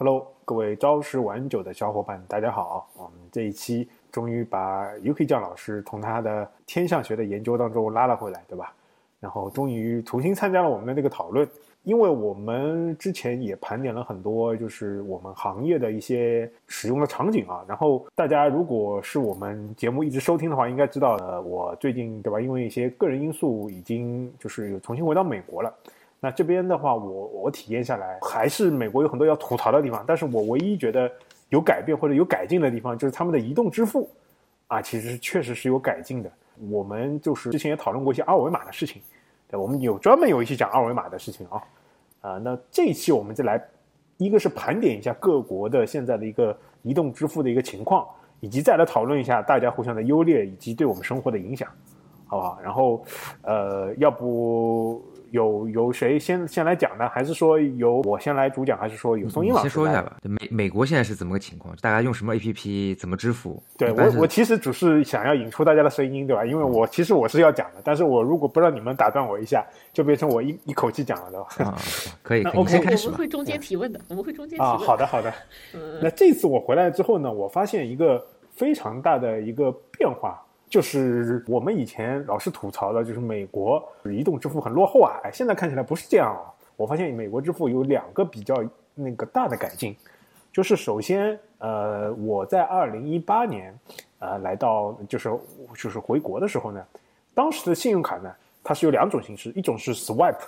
Hello，各位朝食晚酒的小伙伴，大家好！我们这一期终于把 UK 酱老师从他的天象学的研究当中拉了回来，对吧？然后终于重新参加了我们的那个讨论，因为我们之前也盘点了很多，就是我们行业的一些使用的场景啊。然后大家如果是我们节目一直收听的话，应该知道，呃，我最近对吧？因为一些个人因素，已经就是又重新回到美国了。那这边的话，我我体验下来，还是美国有很多要吐槽的地方。但是我唯一觉得有改变或者有改进的地方，就是他们的移动支付，啊，其实确实是有改进的。我们就是之前也讨论过一些二维码的事情，对，我们有专门有一期讲二维码的事情啊，啊，那这一期我们就来，一个是盘点一下各国的现在的一个移动支付的一个情况，以及再来讨论一下大家互相的优劣以及对我们生活的影响，好不好？然后，呃，要不。有有谁先先来讲呢？还是说由我先来主讲？还是说有宋英老师先说一下吧？美美国现在是怎么个情况？大家用什么 A P P？怎么支付？对我我其实只是想要引出大家的声音，对吧？因为我其实我是要讲的，但是我如果不让你们打断我一下，就变成我一一口气讲了，对吧？可以，OK，开始。我们会中间提问的，我们会中间提问。啊，好的好的。那这次我回来之后呢，我发现一个非常大的一个变化。就是我们以前老是吐槽的，就是美国移动支付很落后啊。哎，现在看起来不是这样啊。我发现美国支付有两个比较那个大的改进，就是首先，呃，我在二零一八年，呃，来到就是就是回国的时候呢，当时的信用卡呢，它是有两种形式，一种是 swipe，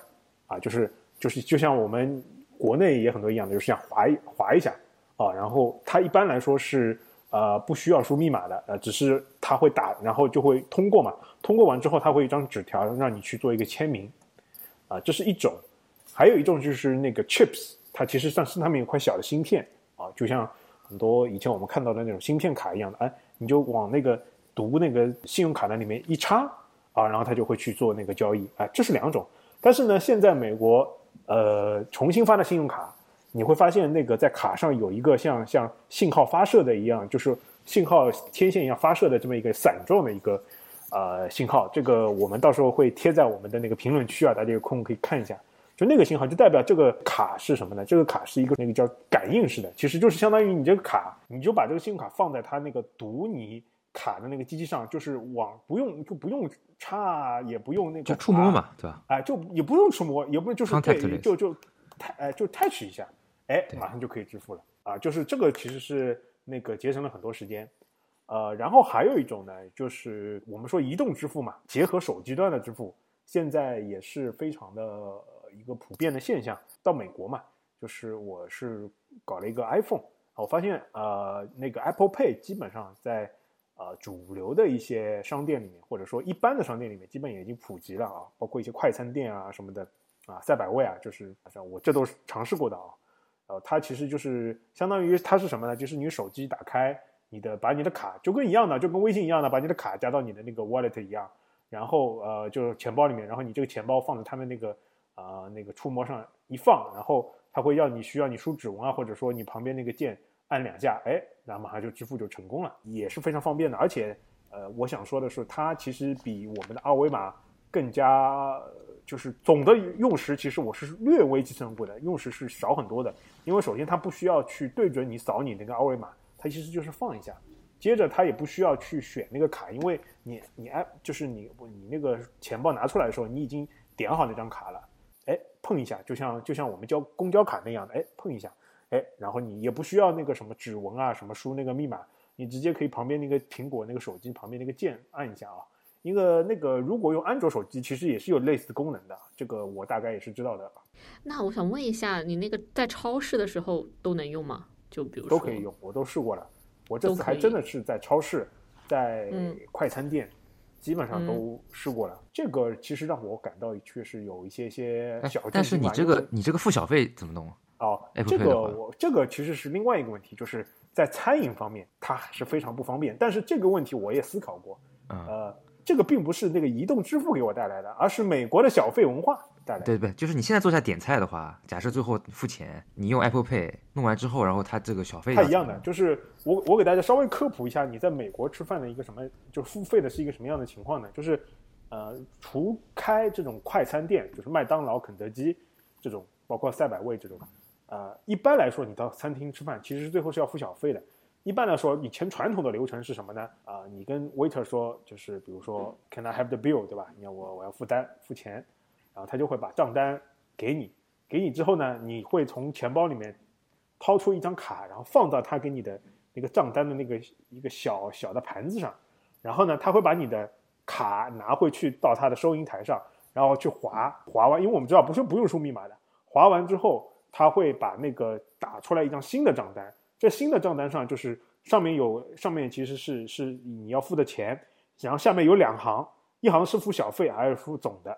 啊，就是就是就像我们国内也很多一样的，就是像划一划一下啊，然后它一般来说是。呃，不需要输密码的，呃，只是他会打，然后就会通过嘛。通过完之后，他会一张纸条让你去做一个签名，啊，这是一种。还有一种就是那个 chips，它其实上是上面有块小的芯片，啊，就像很多以前我们看到的那种芯片卡一样的，哎，你就往那个读那个信用卡的里面一插，啊，然后它就会去做那个交易，哎，这是两种。但是呢，现在美国呃重新发的信用卡。你会发现，那个在卡上有一个像像信号发射的一样，就是信号天线一样发射的这么一个伞状的一个呃信号。这个我们到时候会贴在我们的那个评论区啊，大家有空可以看一下。就那个信号，就代表这个卡是什么呢？这个卡是一个那个叫感应式的，其实就是相当于你这个卡，你就把这个信用卡放在它那个读你卡的那个机器上，就是往不用就不用插，也不用那个就触摸嘛，对吧？哎，就也不用触摸，也不就是对，就就 t 哎就 touch 一下。哎，马上就可以支付了啊！就是这个其实是那个节省了很多时间，呃，然后还有一种呢，就是我们说移动支付嘛，结合手机端的支付，现在也是非常的一个普遍的现象。到美国嘛，就是我是搞了一个 iPhone，我发现呃，那个 Apple Pay 基本上在呃主流的一些商店里面，或者说一般的商店里面，基本也已经普及了啊，包括一些快餐店啊什么的啊，赛百味啊，就是好像我这都是尝试过的啊。呃，它其实就是相当于它是什么呢？就是你手机打开你的，把你的卡就跟一样的，就跟微信一样的，把你的卡加到你的那个 wallet 一样，然后呃，就是钱包里面，然后你这个钱包放在他们那个啊那个触摸上一放，然后它会要你需要你输指纹啊，或者说你旁边那个键按两下，哎，然后马上就支付就成功了，也是非常方便的。而且呃，我想说的是，它其实比我们的二维码更加。就是总的用时，其实我是略微计算过的，用时是少很多的。因为首先它不需要去对准你扫你那个二维码，它其实就是放一下。接着它也不需要去选那个卡，因为你你按就是你你那个钱包拿出来的时候，你已经点好那张卡了。哎，碰一下，就像就像我们交公交卡那样的，哎，碰一下，哎，然后你也不需要那个什么指纹啊，什么输那个密码，你直接可以旁边那个苹果那个手机旁边那个键按一下啊。一个那个，如果用安卓手机，其实也是有类似功能的。这个我大概也是知道的。那我想问一下，你那个在超市的时候都能用吗？就比如都可以用，我都试过了。我这次还真的是在超市，在快餐店，基本上都试过了。这个其实让我感到确实有一些些小。但是你这个你这个付小费怎么弄啊？哦，这个我这个其实是另外一个问题，就是在餐饮方面它还是非常不方便。但是这个问题我也思考过，呃。这个并不是那个移动支付给我带来的，而是美国的小费文化带来。对对，就是你现在坐下点菜的话，假设最后付钱，你用 Apple Pay 弄完之后，然后它这个小费。它一样的，就是我我给大家稍微科普一下，你在美国吃饭的一个什么，就付费的是一个什么样的情况呢？就是呃，除开这种快餐店，就是麦当劳、肯德基这种，包括赛百味这种，呃，一般来说，你到餐厅吃饭，其实最后是要付小费的。一般来说，以前传统的流程是什么呢？啊，你跟 waiter 说，就是比如说，Can I have the bill？对吧？你要我我要付单付钱，然后他就会把账单给你。给你之后呢，你会从钱包里面掏出一张卡，然后放到他给你的那个账单的那个一个小小的盘子上。然后呢，他会把你的卡拿回去到他的收银台上，然后去划划完，因为我们知道不是不用输密码的，划完之后。他会把那个打出来一张新的账单，这新的账单上就是上面有上面其实是是你要付的钱，然后下面有两行，一行是付小费还是付总的，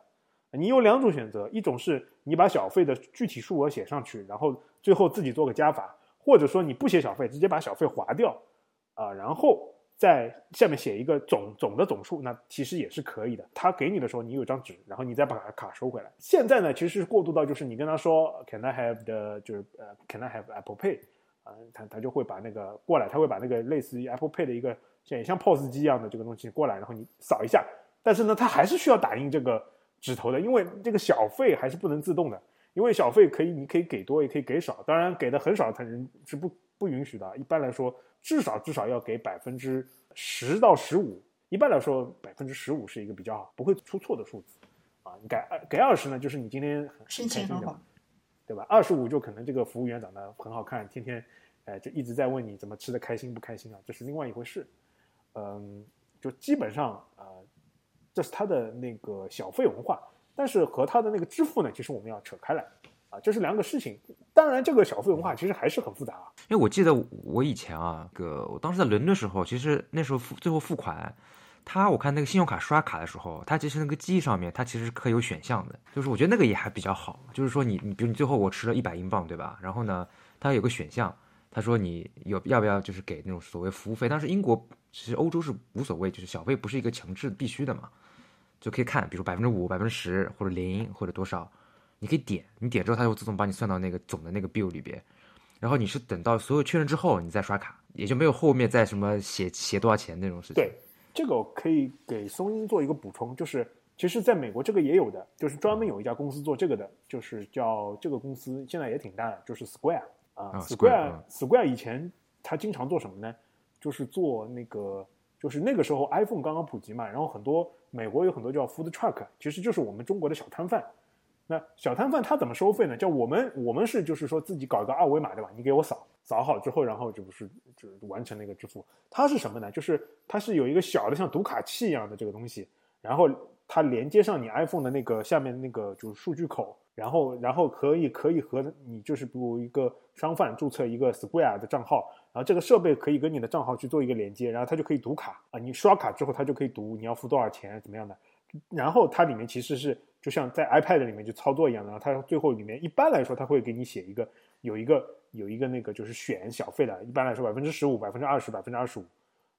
你有两种选择，一种是你把小费的具体数额写上去，然后最后自己做个加法，或者说你不写小费，直接把小费划掉，啊，然后。在下面写一个总总的总数，那其实也是可以的。他给你的时候，你有张纸，然后你再把卡收回来。现在呢，其实是过渡到就是你跟他说，Can I have the 就是呃，Can I have Apple Pay？啊，他他就会把那个过来，他会把那个类似于 Apple Pay 的一个像也像 POS 机一样的这个东西过来，然后你扫一下。但是呢，他还是需要打印这个纸头的，因为这个小费还是不能自动的，因为小费可以你可以给多也可以给少，当然给的很少，他人是不不允许的。一般来说。至少至少要给百分之十到十五，一般来说百分之十五是一个比较好不会出错的数字，啊，你给给二十呢，就是你今天心情很好，对吧？二十五就可能这个服务员长得很好看，天天，哎，就一直在问你怎么吃的开心不开心啊，这是另外一回事，嗯，就基本上啊，这是他的那个小费文化，但是和他的那个支付呢，其实我们要扯开来。啊，这是两个事情。当然，这个小费文化其实还是很复杂啊。因为我记得我以前啊，个我当时在伦敦时候，其实那时候付最后付款，他我看那个信用卡刷卡的时候，他其实那个机上面它其实是可以有选项的，就是我觉得那个也还比较好。就是说你你比如你最后我吃了一百英镑，对吧？然后呢，它有个选项，他说你有要不要就是给那种所谓服务费？当时英国其实欧洲是无所谓，就是小费不是一个强制必须的嘛，就可以看，比如百分之五、百分之十或者零或者多少。你可以点，你点之后，它就会自动把你算到那个总的那个 bill 里边，然后你是等到所有确认之后，你再刷卡，也就没有后面再什么写写多少钱那种事情。这个可以给松鹰做一个补充，就是其实在美国这个也有的，就是专门有一家公司做这个的，就是叫这个公司现在也挺大的，就是 Square 啊，Square Square 以前它经常做什么呢？就是做那个，就是那个时候 iPhone 刚刚普及嘛，然后很多美国有很多叫 food truck，其实就是我们中国的小摊贩。那小摊贩他怎么收费呢？叫我们我们是就是说自己搞一个二维码对吧？你给我扫扫好之后，然后就不是就完成那个支付。它是什么呢？就是它是有一个小的像读卡器一样的这个东西，然后它连接上你 iPhone 的那个下面那个就是数据口，然后然后可以可以和你就是比如一个商贩注册一个 Square 的账号，然后这个设备可以跟你的账号去做一个连接，然后它就可以读卡啊。你刷卡之后，它就可以读你要付多少钱怎么样的。然后它里面其实是。就像在 iPad 里面就操作一样的，然后它最后里面一般来说，它会给你写一个有一个有一个那个就是选小费的，一般来说百分之十五、百分之二十、百分之二十五，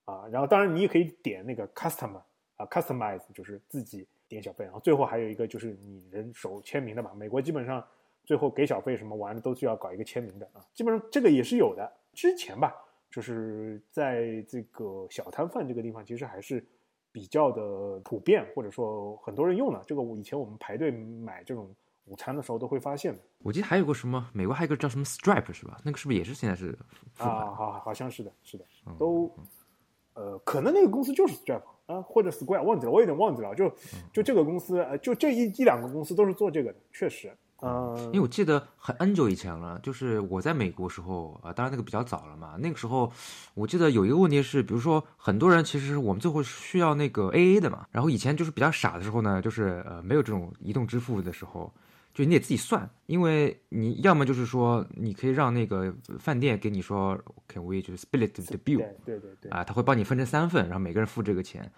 啊，然后当然你也可以点那个 Custom 啊，Customize 就是自己点小费，然后最后还有一个就是你人手签名的嘛。美国基本上最后给小费什么玩的都是要搞一个签名的啊，基本上这个也是有的。之前吧，就是在这个小摊贩这个地方，其实还是。比较的普遍，或者说很多人用的这个，我以前我们排队买这种午餐的时候都会发现的。我记得还有个什么，美国还有个叫什么 Stripe 是吧？那个是不是也是现在是？啊，好，好像是的，是的，都，呃，可能那个公司就是 Stripe 啊，或者 Square，忘记了，我有点忘记了。就就这个公司，呃，就这一一两个公司都是做这个的，确实。嗯，因为我记得很 N 久以前了，就是我在美国时候啊，当然那个比较早了嘛。那个时候我记得有一个问题是，比如说很多人其实我们最后需要那个 AA 的嘛。然后以前就是比较傻的时候呢，就是呃没有这种移动支付的时候，就你得自己算，因为你要么就是说你可以让那个饭店给你说，Can we 就是 split the bill？对对对，啊，他会帮你分成三份，然后每个人付这个钱。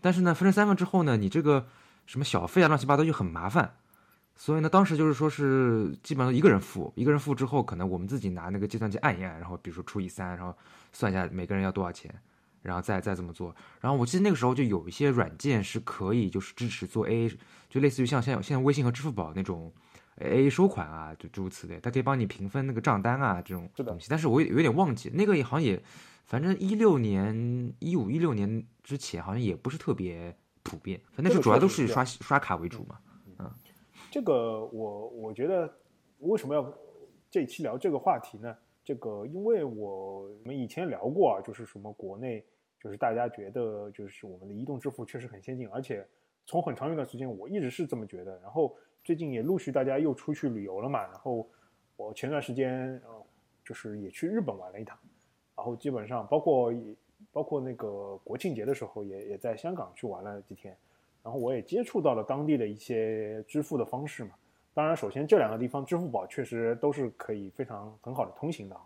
但是呢，分成三份之后呢，你这个什么小费啊乱七八糟就很麻烦。所以呢，当时就是说是基本上一个人付，一个人付之后，可能我们自己拿那个计算机按一按，然后比如说除以三，然后算一下每个人要多少钱，然后再再怎么做。然后我记得那个时候就有一些软件是可以就是支持做 AA，就类似于像现在现在微信和支付宝那种 AA 收款啊，就诸如此类，它可以帮你平分那个账单啊这种东西。但是我有点忘记那个也好像也，反正一六年一五一六年之前好像也不是特别普遍，反正那时候主要都是刷刷卡为主嘛。嗯这个我我觉得为什么要这一期聊这个话题呢，这个因为我们以前聊过啊，就是什么国内就是大家觉得就是我们的移动支付确实很先进，而且从很长一段时间我一直是这么觉得。然后最近也陆续大家又出去旅游了嘛，然后我前段时间呃就是也去日本玩了一趟，然后基本上包括包括那个国庆节的时候也也在香港去玩了几天，然后我也接触到了当地的一些支付的方式嘛。当然，首先这两个地方，支付宝确实都是可以非常很好的通行的，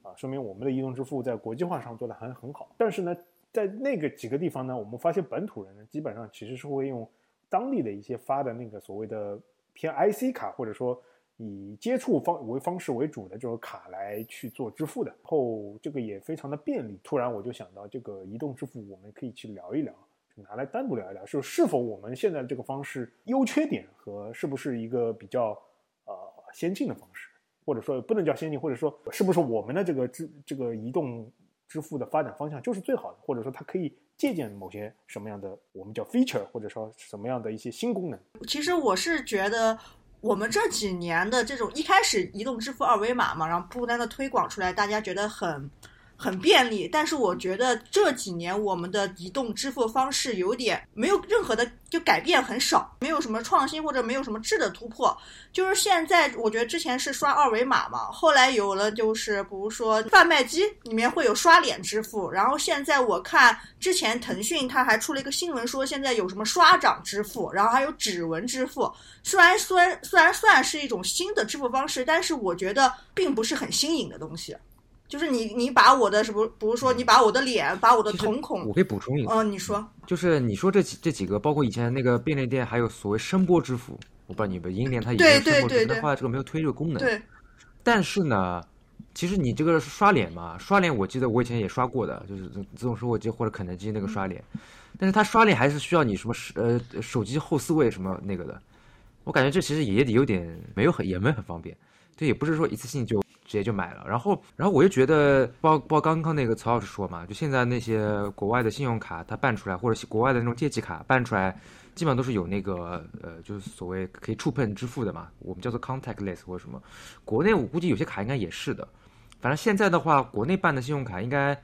啊，说明我们的移动支付在国际化上做的还很好。但是呢，在那个几个地方呢，我们发现本土人呢，基本上其实是会用当地的一些发的那个所谓的偏 IC 卡，或者说以接触方为方式为主的这种卡来去做支付的。后这个也非常的便利。突然我就想到，这个移动支付我们可以去聊一聊。拿来单独聊一聊，就是否我们现在这个方式优缺点和是不是一个比较呃先进的方式，或者说不能叫先进，或者说是不是我们的这个支这个移动支付的发展方向就是最好的，或者说它可以借鉴某些什么样的我们叫 feature，或者说什么样的一些新功能。其实我是觉得我们这几年的这种一开始移动支付二维码嘛，然后不断的推广出来，大家觉得很。很便利，但是我觉得这几年我们的移动支付方式有点没有任何的就改变很少，没有什么创新或者没有什么质的突破。就是现在，我觉得之前是刷二维码嘛，后来有了就是比如说贩卖机里面会有刷脸支付，然后现在我看之前腾讯它还出了一个新闻说现在有什么刷掌支付，然后还有指纹支付。虽然虽然虽然算是一种新的支付方式，但是我觉得并不是很新颖的东西。就是你，你把我的什么，比如说你把我的脸，把我的瞳孔，我可以补充一个。嗯，你说，就是你说这几这几个，包括以前那个便利店，还有所谓声波支付，我不知道你们银联它有没有声波支付，但后来这个没有推这个功能。对。但是呢，其实你这个刷脸嘛，刷脸我记得我以前也刷过的，就是自动售货机或者肯德基那个刷脸，但是它刷脸还是需要你什么呃手机后四位什么那个的，我感觉这其实也得有点没有很也没有很方便，这也不是说一次性就。直接就买了，然后，然后我就觉得，包包刚刚那个曹老师说嘛，就现在那些国外的信用卡，它办出来，或者国外的那种借记卡办出来，基本上都是有那个呃，就是所谓可以触碰支付的嘛，我们叫做 contactless 或者什么。国内我估计有些卡应该也是的，反正现在的话，国内办的信用卡应该，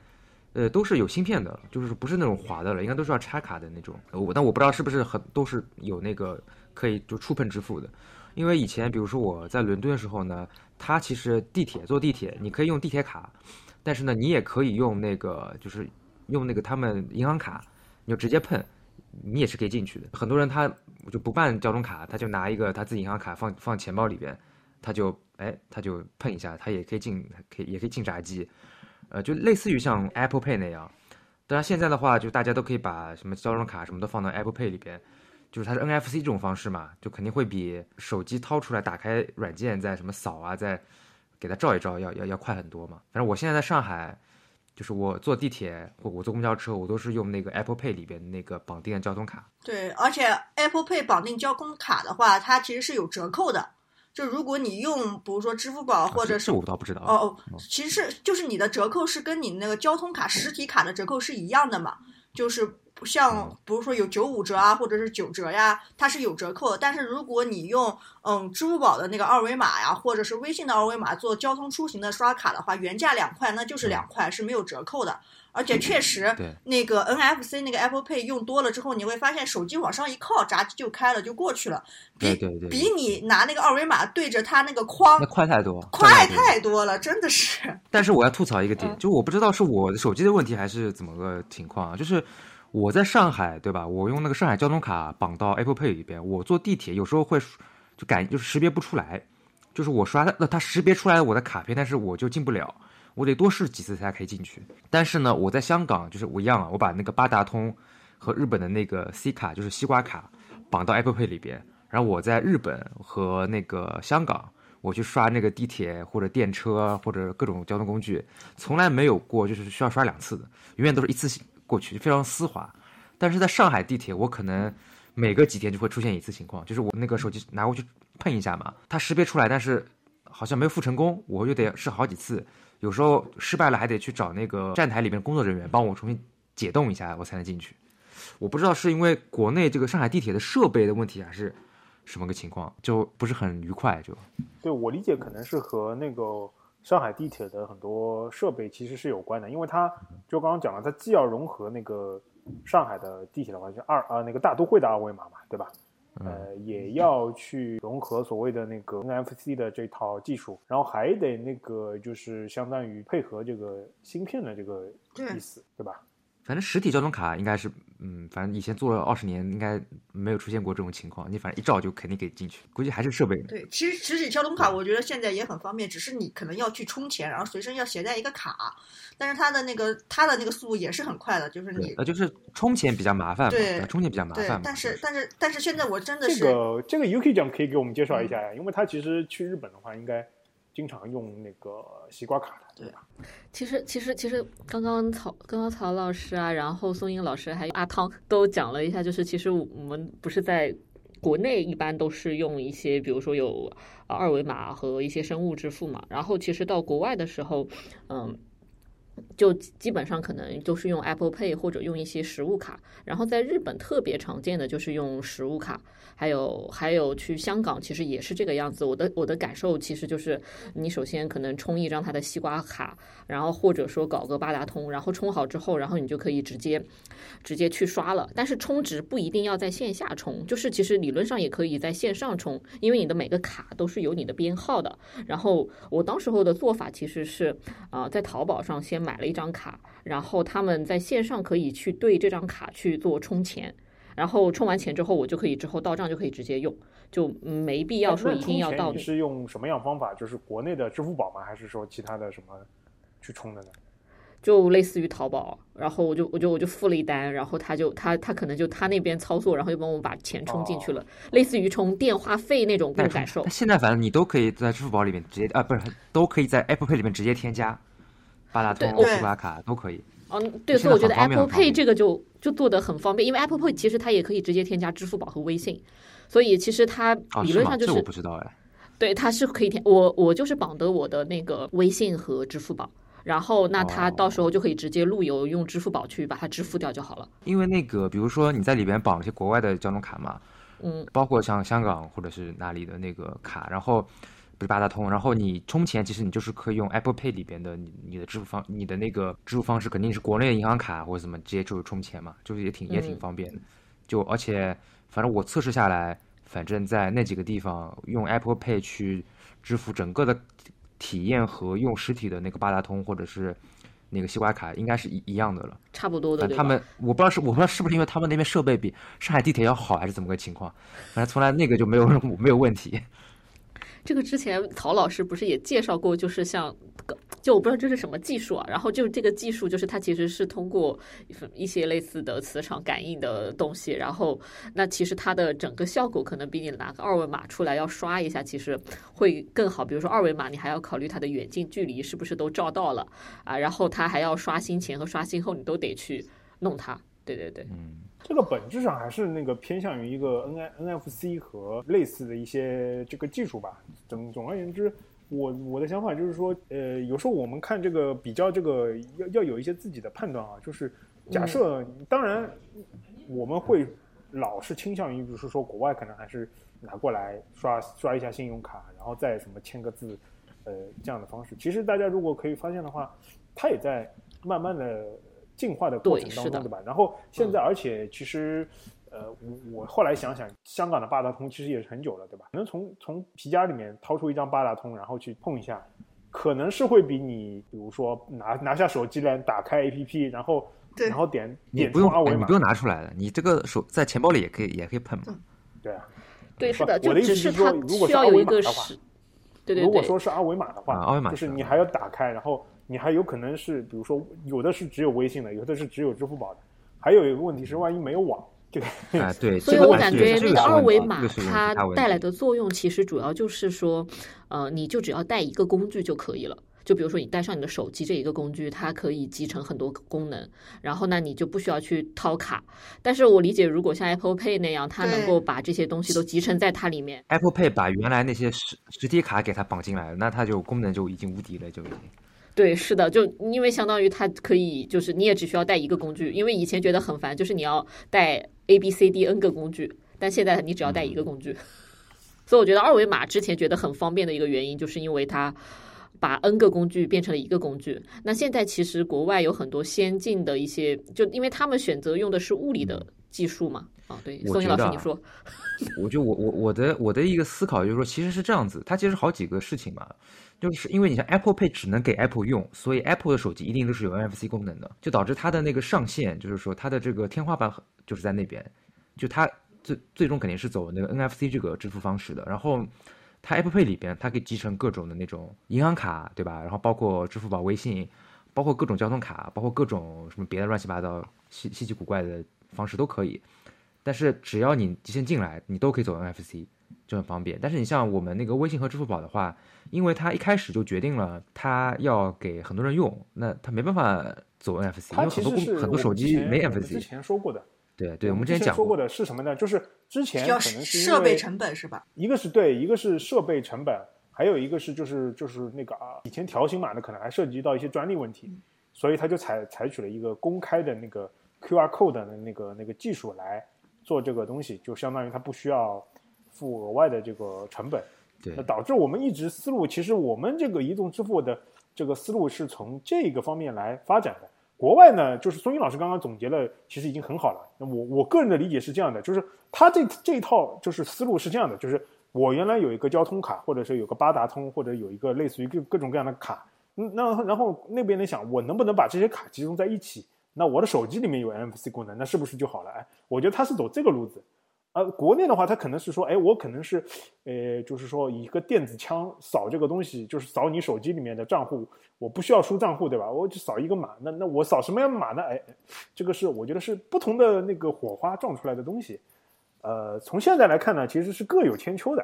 呃，都是有芯片的，就是不是那种滑的了，应该都是要插卡的那种。我但我不知道是不是很都是有那个可以就触碰支付的。因为以前，比如说我在伦敦的时候呢，它其实地铁坐地铁，你可以用地铁卡，但是呢，你也可以用那个，就是用那个他们银行卡，你就直接碰，你也是可以进去的。很多人他就不办交通卡，他就拿一个他自己银行卡放放钱包里边，他就哎他就碰一下，他也可以进，可以也可以进闸机，呃，就类似于像 Apple Pay 那样。当然现在的话，就大家都可以把什么交通卡什么都放到 Apple Pay 里边。就是它是 NFC 这种方式嘛，就肯定会比手机掏出来打开软件再什么扫啊，再给它照一照要要要快很多嘛。反正我现在在上海，就是我坐地铁或我坐公交车，我都是用那个 Apple Pay 里边那个绑定的交通卡。对，而且 Apple Pay 绑定交通卡的话，它其实是有折扣的。就如果你用，比如说支付宝或者是，我倒不知道。哦哦，其实是就是你的折扣是跟你那个交通卡实体卡的折扣是一样的嘛，就是。像比如说有九五折啊，或者是九折呀，它是有折扣的。但是如果你用嗯支付宝的那个二维码呀，或者是微信的二维码做交通出行的刷卡的话，原价两块，那就是两块，是没有折扣的。而且确实，那个 NFC 那个 Apple Pay 用多了之后，你会发现手机往上一靠，闸机就开了，就过去了。比比你拿那个二维码对着它那个框，那快太多，快太多了，真的是。但是我要吐槽一个点，就我不知道是我的手机的问题还是怎么个情况啊，就是。我在上海，对吧？我用那个上海交通卡绑到 Apple Pay 里边，我坐地铁有时候会就感就是识别不出来，就是我刷那它识别出来我的卡片，但是我就进不了，我得多试几次才可以进去。但是呢，我在香港就是我一样啊，我把那个八达通和日本的那个 C 卡，就是西瓜卡绑到 Apple Pay 里边，然后我在日本和那个香港，我去刷那个地铁或者电车或者各种交通工具，从来没有过就是需要刷两次的，永远都是一次性。过去就非常丝滑，但是在上海地铁，我可能每隔几天就会出现一次情况，就是我那个手机拿过去碰一下嘛，它识别出来，但是好像没有付成功，我就得试好几次，有时候失败了还得去找那个站台里面工作人员帮我重新解冻一下，我才能进去。我不知道是因为国内这个上海地铁的设备的问题，还是什么个情况，就不是很愉快。就对我理解，可能是和那个上海地铁的很多设备其实是有关的，因为它就刚刚讲了，它既要融合那个上海的地铁的话，就二啊那个大都会的二维码嘛，对吧？呃，也要去融合所谓的那个 NFC 的这套技术，然后还得那个就是相当于配合这个芯片的这个意思，对吧？反正实体交通卡应该是，嗯，反正以前做了二十年，应该没有出现过这种情况。你反正一照就肯定可以进去，估计还是设备。对，其实实体交通卡我觉得现在也很方便，只是你可能要去充钱，然后随身要携带一个卡，但是它的那个它的那个速度也是很快的，就是你呃，就是充钱比较麻烦，对，充钱比较麻烦。但是但是但是现在我真的是这个这个 UK 讲可以给我们介绍一下呀，因为他其实去日本的话应该。经常用那个西瓜卡的，对吧？其实，其实，其实，刚刚曹，刚刚曹老师啊，然后宋英老师还有阿汤都讲了一下，就是其实我们不是在国内一般都是用一些，比如说有二维码和一些生物支付嘛，然后其实到国外的时候，嗯。就基本上可能都是用 Apple Pay 或者用一些实物卡，然后在日本特别常见的就是用实物卡，还有还有去香港其实也是这个样子。我的我的感受其实就是，你首先可能充一张他的西瓜卡，然后或者说搞个八达通，然后充好之后，然后你就可以直接直接去刷了。但是充值不一定要在线下充，就是其实理论上也可以在线上充，因为你的每个卡都是有你的编号的。然后我当时候的做法其实是啊，在淘宝上先。买了一张卡，然后他们在线上可以去对这张卡去做充钱，然后充完钱之后，我就可以之后到账就可以直接用，就没必要说一定要到。你是用什么样方法？就是国内的支付宝吗？还是说其他的什么去充的呢？就类似于淘宝，然后我就我就我就付了一单，然后他就他他可能就他那边操作，然后就帮我把钱充进去了，类似于充电话费那种感受。现在反正你都可以在支付宝里面直接啊，不是都可以在 Apple Pay 里面直接添加。八达通、西瓜卡都可以。嗯，对，所以我觉得 Apple Pay 这个就就做的很方便，因为 Apple Pay 其实它也可以直接添加支付宝和微信，所以其实它理论上就是。我不知道哎。对，它是可以添我我就是绑的我的那个微信和支付宝，然后那它到时候就可以直接路由用支付宝去把它支付掉就好了。因为那个比如说你在里边绑一些国外的交通卡嘛，嗯，包括像香港或者是哪里的那个卡，然后。不是八达通，然后你充钱，其实你就是可以用 Apple Pay 里边的你你的支付方，你的那个支付方式肯定是国内的银行卡或者什么，直接就是充钱嘛，就是也挺也挺方便的。就而且反正我测试下来，反正在那几个地方用 Apple Pay 去支付整个的体验和用实体的那个八达通或者是那个西瓜卡应该是一一样的了，差不多的。他们我不知道是我不知道是不是因为他们那边设备比上海地铁要好还是怎么个情况，反正从来那个就没有 没有问题。这个之前曹老师不是也介绍过，就是像，就我不知道这是什么技术啊。然后就这个技术，就是它其实是通过一些类似的磁场感应的东西，然后那其实它的整个效果可能比你拿个二维码出来要刷一下，其实会更好。比如说二维码，你还要考虑它的远近距离是不是都照到了啊，然后它还要刷新前和刷新后，你都得去弄它。对对对，嗯。这个本质上还是那个偏向于一个 N I N F C 和类似的一些这个技术吧。总总而言之，我我的想法就是说，呃，有时候我们看这个比较这个要要有一些自己的判断啊。就是假设，当然我们会老是倾向于，比如说国外可能还是拿过来刷刷一下信用卡，然后再什么签个字，呃，这样的方式。其实大家如果可以发现的话，它也在慢慢的。进化的过程当中，对吧？然后现在，而且其实，呃，我我后来想想，香港的八达通其实也是很久了，对吧？可能从从皮夹里面掏出一张八达通，然后去碰一下，可能是会比你，比如说拿拿下手机来打开 APP，然后然后点点不用二维码，你不用拿出来的，你这个手在钱包里也可以也可以碰嘛。对啊，对，是的，我的意思是说，如果需要有一个是，对对对，如果说是二维码的话，二维码就是你还要打开，然后。你还有可能是，比如说有的是只有微信的，有的是只有支付宝的，还有一个问题是，万一没有网，这个啊 对，所以我感觉那个二维码它带来的作用，其实主要就是说，呃，你就只要带一个工具就可以了。就比如说你带上你的手机这一个工具，它可以集成很多功能，然后呢你就不需要去掏卡。但是我理解，如果像 Apple Pay 那样，它能够把这些东西都集成在它里面，Apple Pay 把原来那些实实体卡给它绑进来了，那它就功能就已经无敌了，就已经。对，是的，就因为相当于它可以，就是你也只需要带一个工具，因为以前觉得很烦，就是你要带 A B C D N 个工具，但现在你只要带一个工具。所以我觉得二维码之前觉得很方便的一个原因，就是因为它把 N 个工具变成了一个工具。那现在其实国外有很多先进的一些，就因为他们选择用的是物理的技术嘛。啊，对，宋鑫老师你说，我就我我我的我的一个思考就是说，其实是这样子，它其实好几个事情嘛。就是因为你像 Apple Pay 只能给 Apple 用，所以 Apple 的手机一定都是有 NFC 功能的，就导致它的那个上限，就是说它的这个天花板就是在那边，就它最最终肯定是走那个 NFC 这个支付方式的。然后它 Apple Pay 里边，它可以集成各种的那种银行卡，对吧？然后包括支付宝、微信，包括各种交通卡，包括各种什么别的乱七八糟稀稀奇古怪的方式都可以。但是只要你提前进来，你都可以走 NFC。就很方便，但是你像我们那个微信和支付宝的话，因为它一开始就决定了它要给很多人用，那它没办法走 NFC，因为很多很多手机没 NFC。之前说过的，对对，我们之前讲说过的是什么呢？就是之前可能是设备成本是吧？一个是对，一个是设备成本，还有一个是就是就是那个啊，以前条形码的可能还涉及到一些专利问题，所以他就采采取了一个公开的那个 QR code 的那个那个技术来做这个东西，就相当于它不需要。付额外的这个成本，对，那导致我们一直思路，其实我们这个移动支付的这个思路是从这个方面来发展的。国外呢，就是孙英老师刚刚总结了，其实已经很好了。那我我个人的理解是这样的，就是他这这一套就是思路是这样的，就是我原来有一个交通卡，或者是有个八达通，或者有一个类似于各各种各样的卡，那然后那边呢想，我能不能把这些卡集中在一起？那我的手机里面有 NFC 功能，那是不是就好了？哎，我觉得他是走这个路子。呃，国内的话，它可能是说，哎，我可能是，呃，就是说一个电子枪扫这个东西，就是扫你手机里面的账户，我不需要输账户，对吧？我就扫一个码，那那我扫什么样的码呢？哎，这个是我觉得是不同的那个火花撞出来的东西。呃，从现在来看呢，其实是各有千秋的。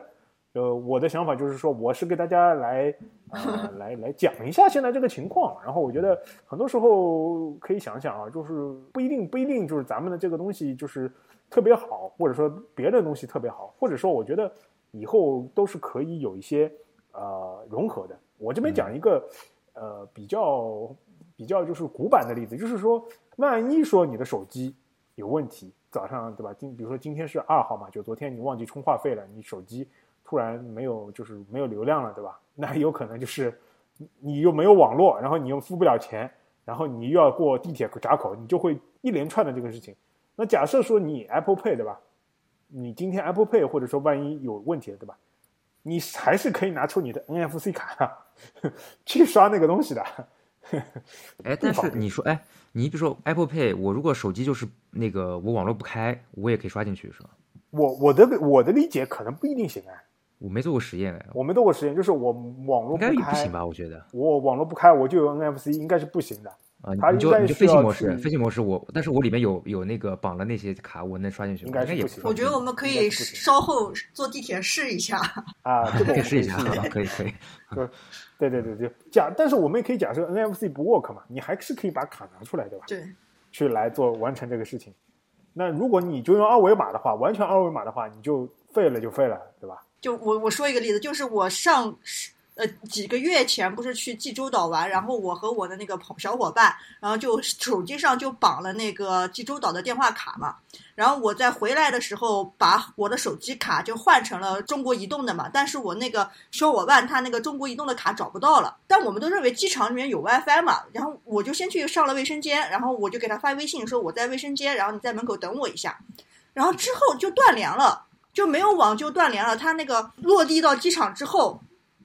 呃，我的想法就是说，我是给大家来，呃，来来讲一下现在这个情况。然后我觉得很多时候可以想想啊，就是不一定不一定就是咱们的这个东西就是。特别好，或者说别的东西特别好，或者说我觉得以后都是可以有一些呃融合的。我这边讲一个呃比较比较就是古板的例子，就是说万一说你的手机有问题，早上对吧？今比如说今天是二号嘛，就昨天你忘记充话费了，你手机突然没有就是没有流量了，对吧？那有可能就是你又没有网络，然后你又付不了钱，然后你又要过地铁闸口，你就会一连串的这个事情。那假设说你 Apple Pay 对吧？你今天 Apple Pay 或者说万一有问题了对吧？你还是可以拿出你的 NFC 卡去刷那个东西的。哎，但是你说，哎，你比如说 Apple Pay，我如果手机就是那个我网络不开，我也可以刷进去是吧？我我的我的理解可能不一定行啊。我没做过实验哎。我没做过实验，就是我网络应该不行吧？我觉得我网络不开，我就有 NFC，应该是不行的。啊，你就你就飞行模式，飞行模式我，但是我里面有有那个绑了那些卡，我能刷进去，应该也行。我觉得我们可以稍后坐地铁试一下 啊，这个可以试一下，可以可以。对对对对，假，但是我们也可以假设 NFC 不 work 嘛，你还是可以把卡拿出来，对吧？对，去来做完成这个事情。那如果你就用二维码的话，完全二维码的话，你就废了就废了，对吧？就我我说一个例子，就是我上。呃，几个月前不是去济州岛玩，然后我和我的那个朋小伙伴，然后就手机上就绑了那个济州岛的电话卡嘛。然后我在回来的时候，把我的手机卡就换成了中国移动的嘛。但是我那个小伙伴他那个中国移动的卡找不到了。但我们都认为机场里面有 WiFi 嘛。然后我就先去上了卫生间，然后我就给他发微信说我在卫生间，然后你在门口等我一下。然后之后就断联了，就没有网就断联了。他那个落地到机场之后。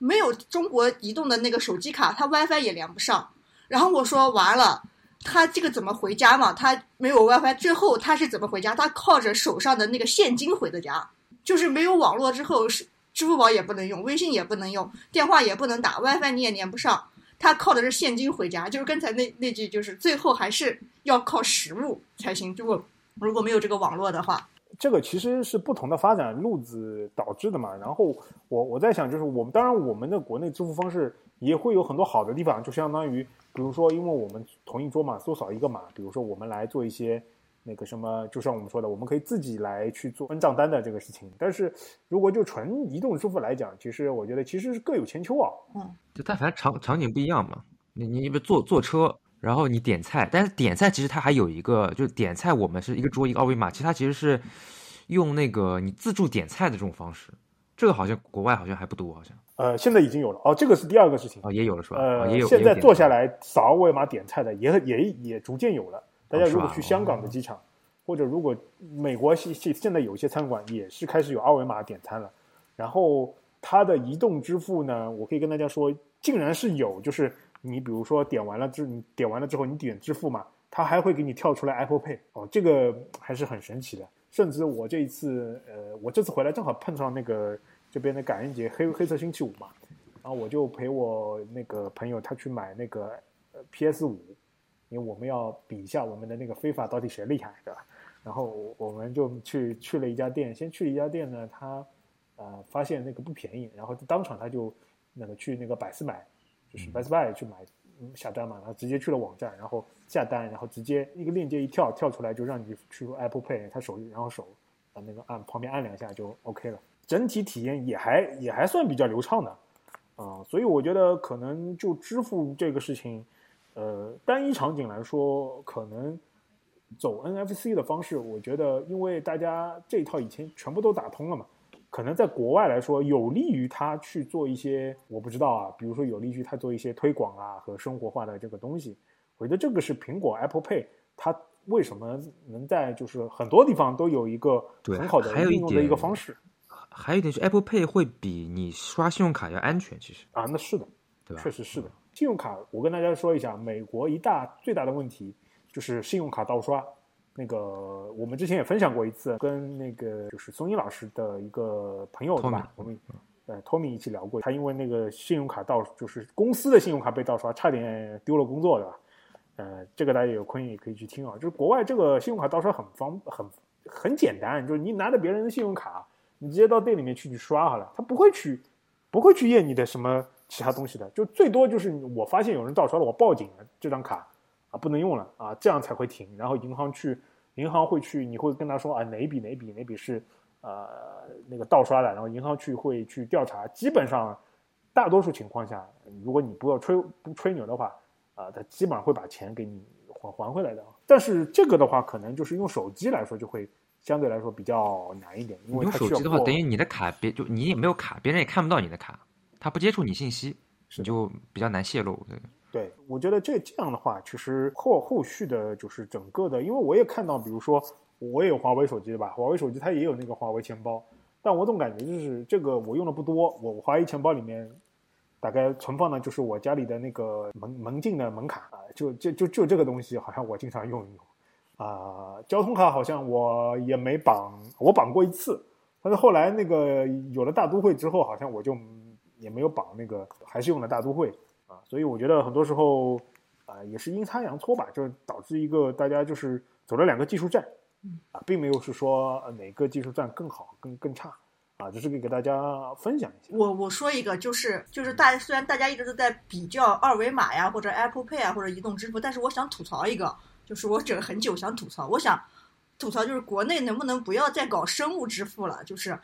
没有中国移动的那个手机卡，他 WiFi 也连不上。然后我说完了，他这个怎么回家嘛？他没有 WiFi，最后他是怎么回家？他靠着手上的那个现金回的家，就是没有网络之后，是支付宝也不能用，微信也不能用，电话也不能打，WiFi 你也连不上。他靠的是现金回家，就是刚才那那句，就是最后还是要靠实物才行。如果如果没有这个网络的话。这个其实是不同的发展路子导致的嘛。然后我我在想，就是我们当然我们的国内支付方式也会有很多好的地方，就相当于比如说，因为我们同一桌嘛，多扫一个码，比如说我们来做一些那个什么，就像我们说的，我们可以自己来去做分账单的这个事情。但是如果就纯移动支付来讲，其实我觉得其实是各有千秋啊。嗯，就但凡场场景不一样嘛。你你不坐坐车，然后你点菜，但是点菜其实它还有一个，就是点菜我们是一个桌一个二维码，其实它其实是。用那个你自助点菜的这种方式，这个好像国外好像还不多，好像。呃，现在已经有了哦，这个是第二个事情哦，也有了是吧？呃，也有。现在坐下来扫二维码点菜的也也也逐渐有了。大家如果去香港的机场，或者如果美国现现在有些餐馆也是开始有二维码点餐了。然后它的移动支付呢，我可以跟大家说，竟然是有，就是你比如说点完了之，你点完了之后你点支付嘛，它还会给你跳出来 Apple Pay 哦，这个还是很神奇的。甚至我这一次，呃，我这次回来正好碰上那个这边的感恩节黑黑色星期五嘛，然后我就陪我那个朋友他去买那个 PS 五，因为我们要比一下我们的那个非法到底谁厉害，对吧？然后我们就去去了一家店，先去了一家店呢，他呃发现那个不便宜，然后当场他就那个去那个百思买，就是 Best Buy 去买。下单嘛，然后直接去了网站，然后下单，然后直接一个链接一跳跳出来，就让你去 Apple Pay，他手然后手啊那个按旁边按两下就 OK 了，整体体验也还也还算比较流畅的，啊，所以我觉得可能就支付这个事情，呃，单一场景来说，可能走 NFC 的方式，我觉得因为大家这一套以前全部都打通了嘛。可能在国外来说，有利于他去做一些我不知道啊，比如说有利于他做一些推广啊和生活化的这个东西。我觉得这个是苹果 Apple Pay 它为什么能在就是很多地方都有一个很好的应用的一个方式。还有一点是 Apple Pay 会比你刷信用卡要安全，其实啊，那是的，对吧？确实是的。信用卡，我跟大家说一下，美国一大最大的问题就是信用卡盗刷。那个我们之前也分享过一次，跟那个就是松英老师的一个朋友对吧？我们呃托米一起聊过，他因为那个信用卡盗，就是公司的信用卡被盗刷，差点丢了工作，对吧？呃，这个大家有空也可以去听啊。就是国外这个信用卡盗刷很方很很简单，就是你拿着别人的信用卡，你直接到店里面去去刷好了，他不会去不会去验你的什么其他东西的，就最多就是我发现有人盗刷了，我报警了，这张卡。啊，不能用了啊，这样才会停。然后银行去，银行会去，你会跟他说啊，哪笔哪笔哪笔是呃那个盗刷的，然后银行去会去调查。基本上，大多数情况下，如果你不要吹不吹牛的话，啊，他基本上会把钱给你还还回来的。但是这个的话，可能就是用手机来说，就会相对来说比较难一点，因为用手机的话，等于你的卡别就你也没有卡，别人也看不到你的卡，他不接触你信息，你就比较难泄露。对。对，我觉得这这样的话，其实后后续的就是整个的，因为我也看到，比如说我也有华为手机吧，华为手机它也有那个华为钱包，但我总感觉就是这个我用的不多，我华为钱包里面大概存放的就是我家里的那个门门禁的门卡啊，就就就就这个东西，好像我经常用一用啊，交通卡好像我也没绑，我绑过一次，但是后来那个有了大都会之后，好像我就也没有绑那个，还是用了大都会。所以我觉得很多时候，啊，也是阴差阳错吧，就是导致一个大家就是走了两个技术站，啊，并没有是说哪个技术站更好、更更差，啊，只是给给大家分享一下。我我说一个，就是就是大虽然大家一直都在比较二维码呀，或者 Apple Pay 啊，或者移动支付，但是我想吐槽一个，就是我整很久想吐槽，我想吐槽就是国内能不能不要再搞生物支付了，就是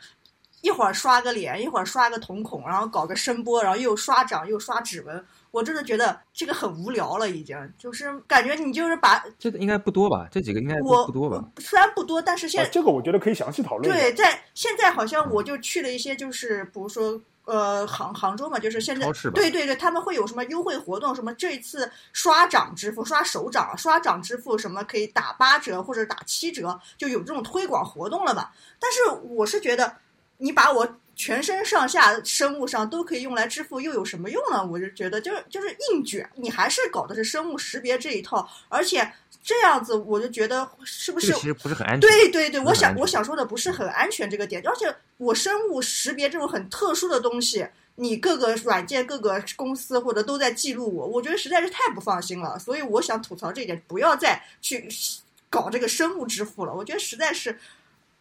一会儿刷个脸，一会儿刷个瞳孔，然后搞个声波，然后又刷掌又刷指纹。我真的觉得这个很无聊了，已经就是感觉你就是把这个应该不多吧？这几个应该不多吧？虽然不多，但是现在这个我觉得可以详细讨论。对，在现在好像我就去了一些，就是比如说呃杭杭州嘛，就是现在对对对，他们会有什么优惠活动？什么这次刷掌支付、刷手掌、刷掌支付什么可以打八折或者打七折，就有这种推广活动了吧？但是我是觉得你把我。全身上下生物上都可以用来支付，又有什么用呢？我就觉得就是就是硬卷，你还是搞的是生物识别这一套，而且这样子我就觉得是不是其实不是很安全？对对对，我想我想说的不是很安全这个点，而且我生物识别这种很特殊的东西，你各个软件各个公司或者都在记录我，我觉得实在是太不放心了。所以我想吐槽这一点，不要再去搞这个生物支付了，我觉得实在是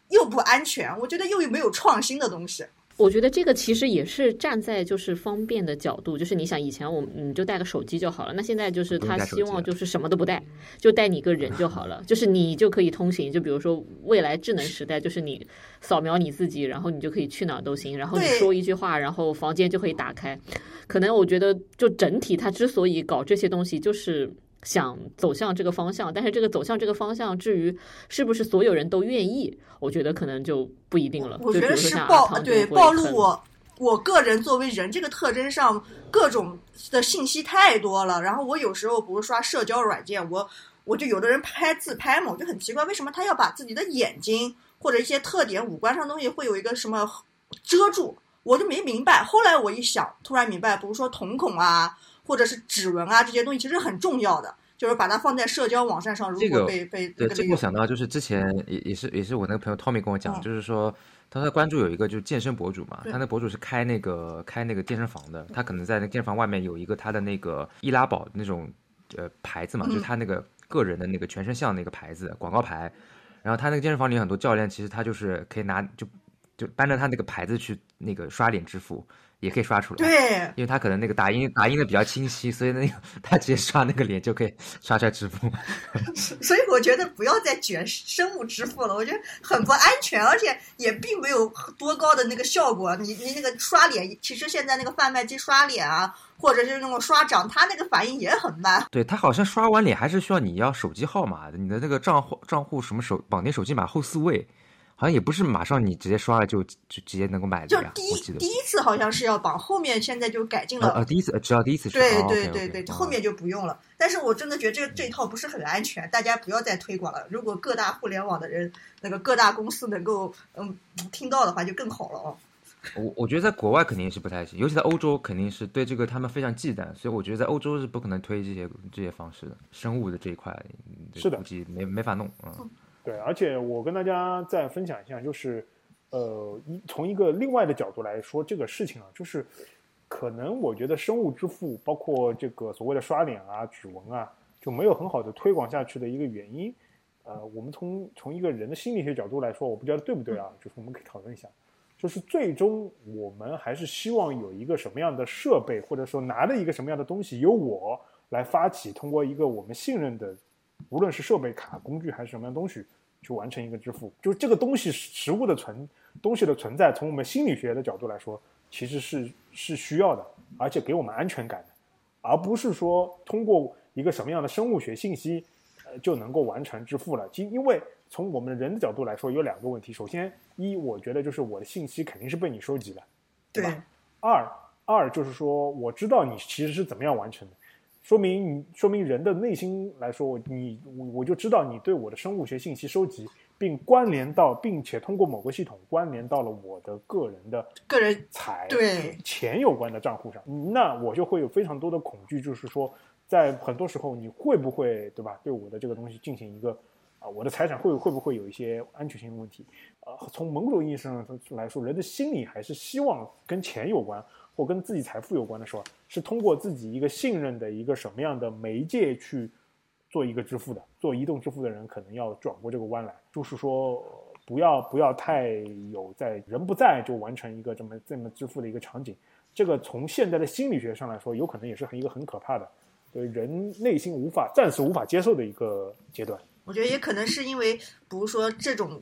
又不安全，我觉得又没有创新的东西。我觉得这个其实也是站在就是方便的角度，就是你想以前我们你就带个手机就好了，那现在就是他希望就是什么都不带，就带你个人就好了，就是你就可以通行。就比如说未来智能时代，就是你扫描你自己，然后你就可以去哪儿都行，然后你说一句话，然后房间就可以打开。可能我觉得就整体它之所以搞这些东西，就是想走向这个方向，但是这个走向这个方向，至于是不是所有人都愿意，我觉得可能就不一定了。我觉得是暴对暴露我我个人作为人这个特征上各种的信息太多了。然后我有时候不是刷社交软件，我我就有的人拍自拍嘛，我就很奇怪，为什么他要把自己的眼睛或者一些特点五官上东西会有一个什么遮住？我就没明白。后来我一想，突然明白，比如说瞳孔啊。或者是指纹啊，这些东西其实很重要的，就是把它放在社交网站上。如果被被对，这个我想到就是之前也也是也是我那个朋友 Tommy 跟我讲，就是说他在关注有一个就是健身博主嘛，他那博主是开那个开那个健身房的，他可能在那健身房外面有一个他的那个易拉宝那种呃牌子嘛，就是他那个个人的那个全身像那个牌子广告牌，然后他那个健身房里很多教练其实他就是可以拿就就搬着他那个牌子去那个刷脸支付。也可以刷出来，对，因为他可能那个打印打印的比较清晰，所以那个他直接刷那个脸就可以刷出来支付。所以我觉得不要再卷生物支付了，我觉得很不安全，而且也并没有多高的那个效果。你你那个刷脸，其实现在那个贩卖机刷脸啊，或者是那种刷掌，它那个反应也很慢。对他好像刷完脸还是需要你要手机号码的，你的那个账户账户什么手绑定手机码后四位。好像也不是马上你直接刷了就就直接能够买的呀。就第一第一次好像是要绑，后面现在就改进了。呃，第一次只要第一次刷。对对对对，后面就不用了。但是我真的觉得这这一套不是很安全，大家不要再推广了。如果各大互联网的人，那个各大公司能够嗯听到的话，就更好了哦。我我觉得在国外肯定是不太行，尤其在欧洲肯定是对这个他们非常忌惮，所以我觉得在欧洲是不可能推这些这些方式的。生物的这一块是的，估计没没法弄嗯。对，而且我跟大家再分享一下，就是，呃，一从一个另外的角度来说这个事情啊，就是可能我觉得生物支付，包括这个所谓的刷脸啊、指纹啊，就没有很好的推广下去的一个原因。呃，我们从从一个人的心理学角度来说，我不知道对不对啊，就是我们可以讨论一下，就是最终我们还是希望有一个什么样的设备，或者说拿着一个什么样的东西，由我来发起，通过一个我们信任的，无论是设备、卡、工具还是什么样东西。去完成一个支付，就是这个东西实物的存东西的存在，从我们心理学的角度来说，其实是是需要的，而且给我们安全感的，而不是说通过一个什么样的生物学信息，呃就能够完成支付了。其因为从我们人的角度来说，有两个问题。首先，一我觉得就是我的信息肯定是被你收集的，对吧？二二就是说我知道你其实是怎么样完成的。说明你说明人的内心来说，你我我就知道你对我的生物学信息收集，并关联到，并且通过某个系统关联到了我的个人的个人财对钱有关的账户上，那我就会有非常多的恐惧，就是说，在很多时候你会不会对吧？对我的这个东西进行一个啊，我的财产会会不会有一些安全性的问题？呃，从某种意义上来说，人的心理还是希望跟钱有关。或跟自己财富有关的时候，是通过自己一个信任的一个什么样的媒介去做一个支付的。做移动支付的人可能要转过这个弯来，就是说不要不要太有在人不在就完成一个这么这么支付的一个场景。这个从现在的心理学上来说，有可能也是很一个很可怕的，对人内心无法暂时无法接受的一个阶段。我觉得也可能是因为，比如说这种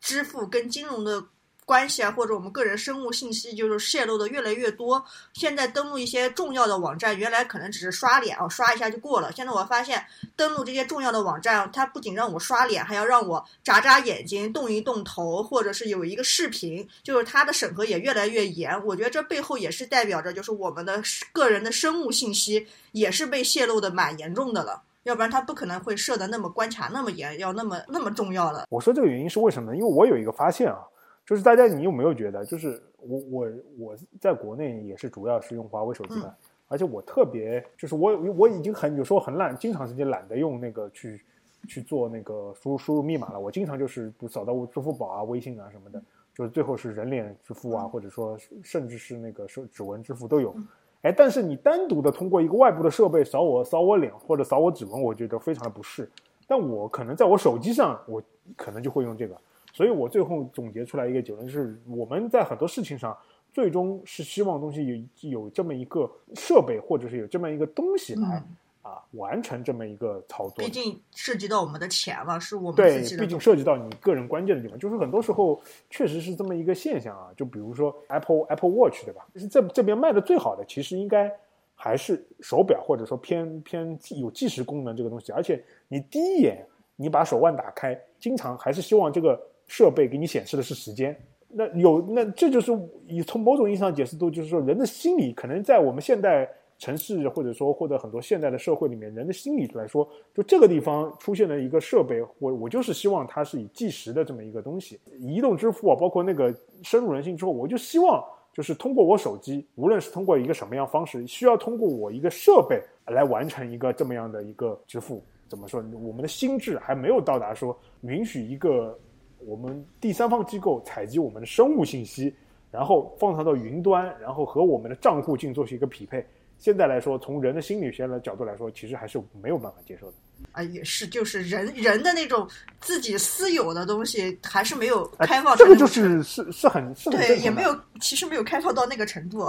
支付跟金融的。关系啊，或者我们个人生物信息就是泄露的越来越多。现在登录一些重要的网站，原来可能只是刷脸哦，刷一下就过了。现在我发现登录这些重要的网站，它不仅让我刷脸，还要让我眨眨眼睛、动一动头，或者是有一个视频，就是它的审核也越来越严。我觉得这背后也是代表着，就是我们的个人的生物信息也是被泄露的蛮严重的了。要不然它不可能会设的那么关卡那么严，要那么那么重要了。我说这个原因是为什么呢？因为我有一个发现啊。就是大家，你有没有觉得，就是我我我在国内也是主要是用华为手机的，而且我特别就是我我已经很有时候很懒，经常时间懒得用那个去去做那个输入输入密码了。我经常就是扫到支付宝啊、微信啊什么的，就是最后是人脸支付啊，或者说甚至是那个手指纹支付都有。哎，但是你单独的通过一个外部的设备扫我扫我脸或者扫我指纹，我觉得非常的不适。但我可能在我手机上，我可能就会用这个。所以我最后总结出来一个结论是，我们在很多事情上，最终是希望东西有有这么一个设备，或者是有这么一个东西来啊完成这么一个操作。毕竟涉及到我们的钱了，是我们对，毕竟涉及到你个人关键的地方，就是很多时候确实是这么一个现象啊。就比如说 Apple Apple Watch 对吧？是这这边卖的最好的，其实应该还是手表，或者说偏偏有计时功能这个东西。而且你第一眼你把手腕打开，经常还是希望这个设备给你显示的是时间。那有那这就是以从某种意义上解释都就是说人的心理可能在我们现代城市或者说或者很多现代的社会里面，人的心理来说，就这个地方出现了一个设备，我我就是希望它是以计时的这么一个东西。移动支付啊，包括那个深入人心之后，我就希望就是通过我手机，无论是通过一个什么样方式，需要通过我一个设备来完成一个这么样的一个支付。怎么说？我们的心智还没有到达说允许一个。我们第三方机构采集我们的生物信息，然后放上到云端，然后和我们的账户进做一个匹配。现在来说，从人的心理学的角度来说，其实还是没有办法接受的。啊，也是，就是人人的那种自己私有的东西，还是没有开放。这个就是是是很是对，也没有，其实没有开放到那个程度。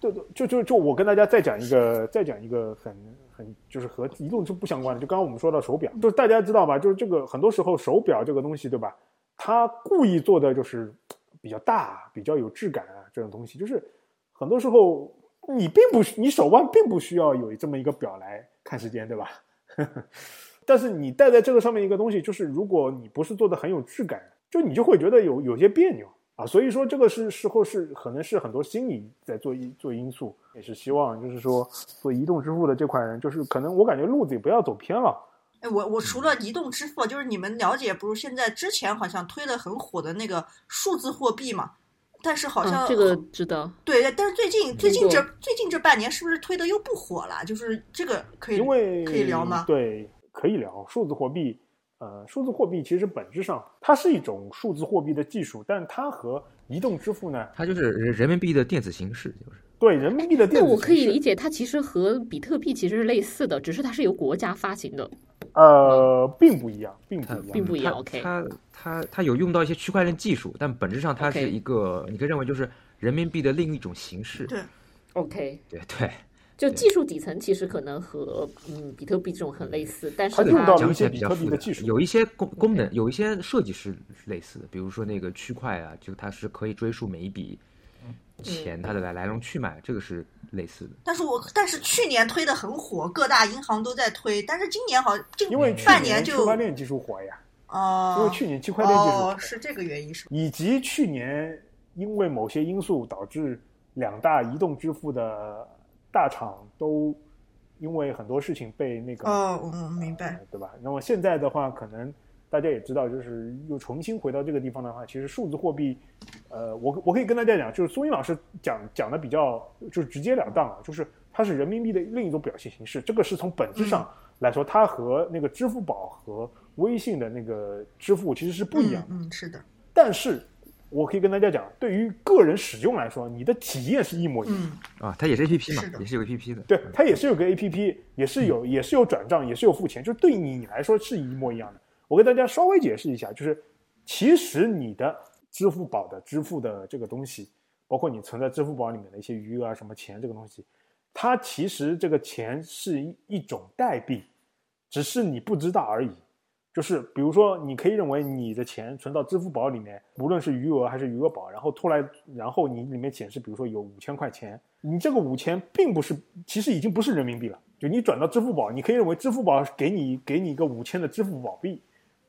对对，就就就我跟大家再讲一个，再讲一个很很就是和移动是不相关的。就刚刚我们说到手表，就是大家知道吧？就是这个很多时候手表这个东西，对吧？他故意做的就是比较大、比较有质感啊，这种东西就是很多时候你并不你手腕并不需要有这么一个表来看时间，对吧？但是你戴在这个上面一个东西，就是如果你不是做的很有质感，就你就会觉得有有些别扭啊。所以说这个是时候是可能是很多心理在做一做因素，也是希望就是说做移动支付的这块人，就是可能我感觉路子也不要走偏了。哎，我我除了移动支付，就是你们了解，不是现在之前好像推的很火的那个数字货币嘛？但是好像这个知道，对，但是最近最近这最近这半年是不是推的又不火了？就是这个可以因为可以聊吗？对，可以聊数字货币。呃，数字货币其实本质上它是一种数字货币的技术，但它和移动支付呢，它就是人人民币的电子形式，就是对人民币的电子。那我可以理解，它其实和比特币其实是类似的，只是它是由国家发行的。呃，并不一样，并不一样，并不一样。OK，它它它有用到一些区块链技术，但本质上它是一个，你可以认为就是人民币的另一种形式。对，OK，对对，就技术底层其实可能和嗯比特币这种很类似，但是它讲起来比较复杂，有一些功功能，有一些设计是类似的，比如说那个区块啊，就它是可以追溯每一笔。钱它的来来龙去脉，这个是类似的。但是我但是去年推的很火，各大银行都在推。但是今年好，因为半年就区块链技术火呀。哦。因为去年区块链技术是这个原因，是以及去年因为某些因素导致两大移动支付的大厂都因为很多事情被那个哦，嗯，明白，对吧？那么现在的话，可能。大家也知道，就是又重新回到这个地方的话，其实数字货币，呃，我我可以跟大家讲，就是苏英老师讲讲的比较就是直截了当啊，就是它是人民币的另一种表现形式，这个是从本质上来说，它和那个支付宝和微信的那个支付其实是不一样。嗯，是的。但是我可以跟大家讲，对于个人使用来说，你的体验是一模一样啊，它也是 A P P 嘛，也是有 A P P 的。对，它也是有个 A P P，也是有也是有转账，也是有付钱，就对于你来说是一模一样的。我给大家稍微解释一下，就是其实你的支付宝的支付的这个东西，包括你存在支付宝里面的一些余额啊、什么钱这个东西，它其实这个钱是一一种代币，只是你不知道而已。就是比如说，你可以认为你的钱存到支付宝里面，无论是余额还是余额宝，然后突然，然后你里面显示，比如说有五千块钱，你这个五千并不是，其实已经不是人民币了。就你转到支付宝，你可以认为支付宝给你给你一个五千的支付宝币。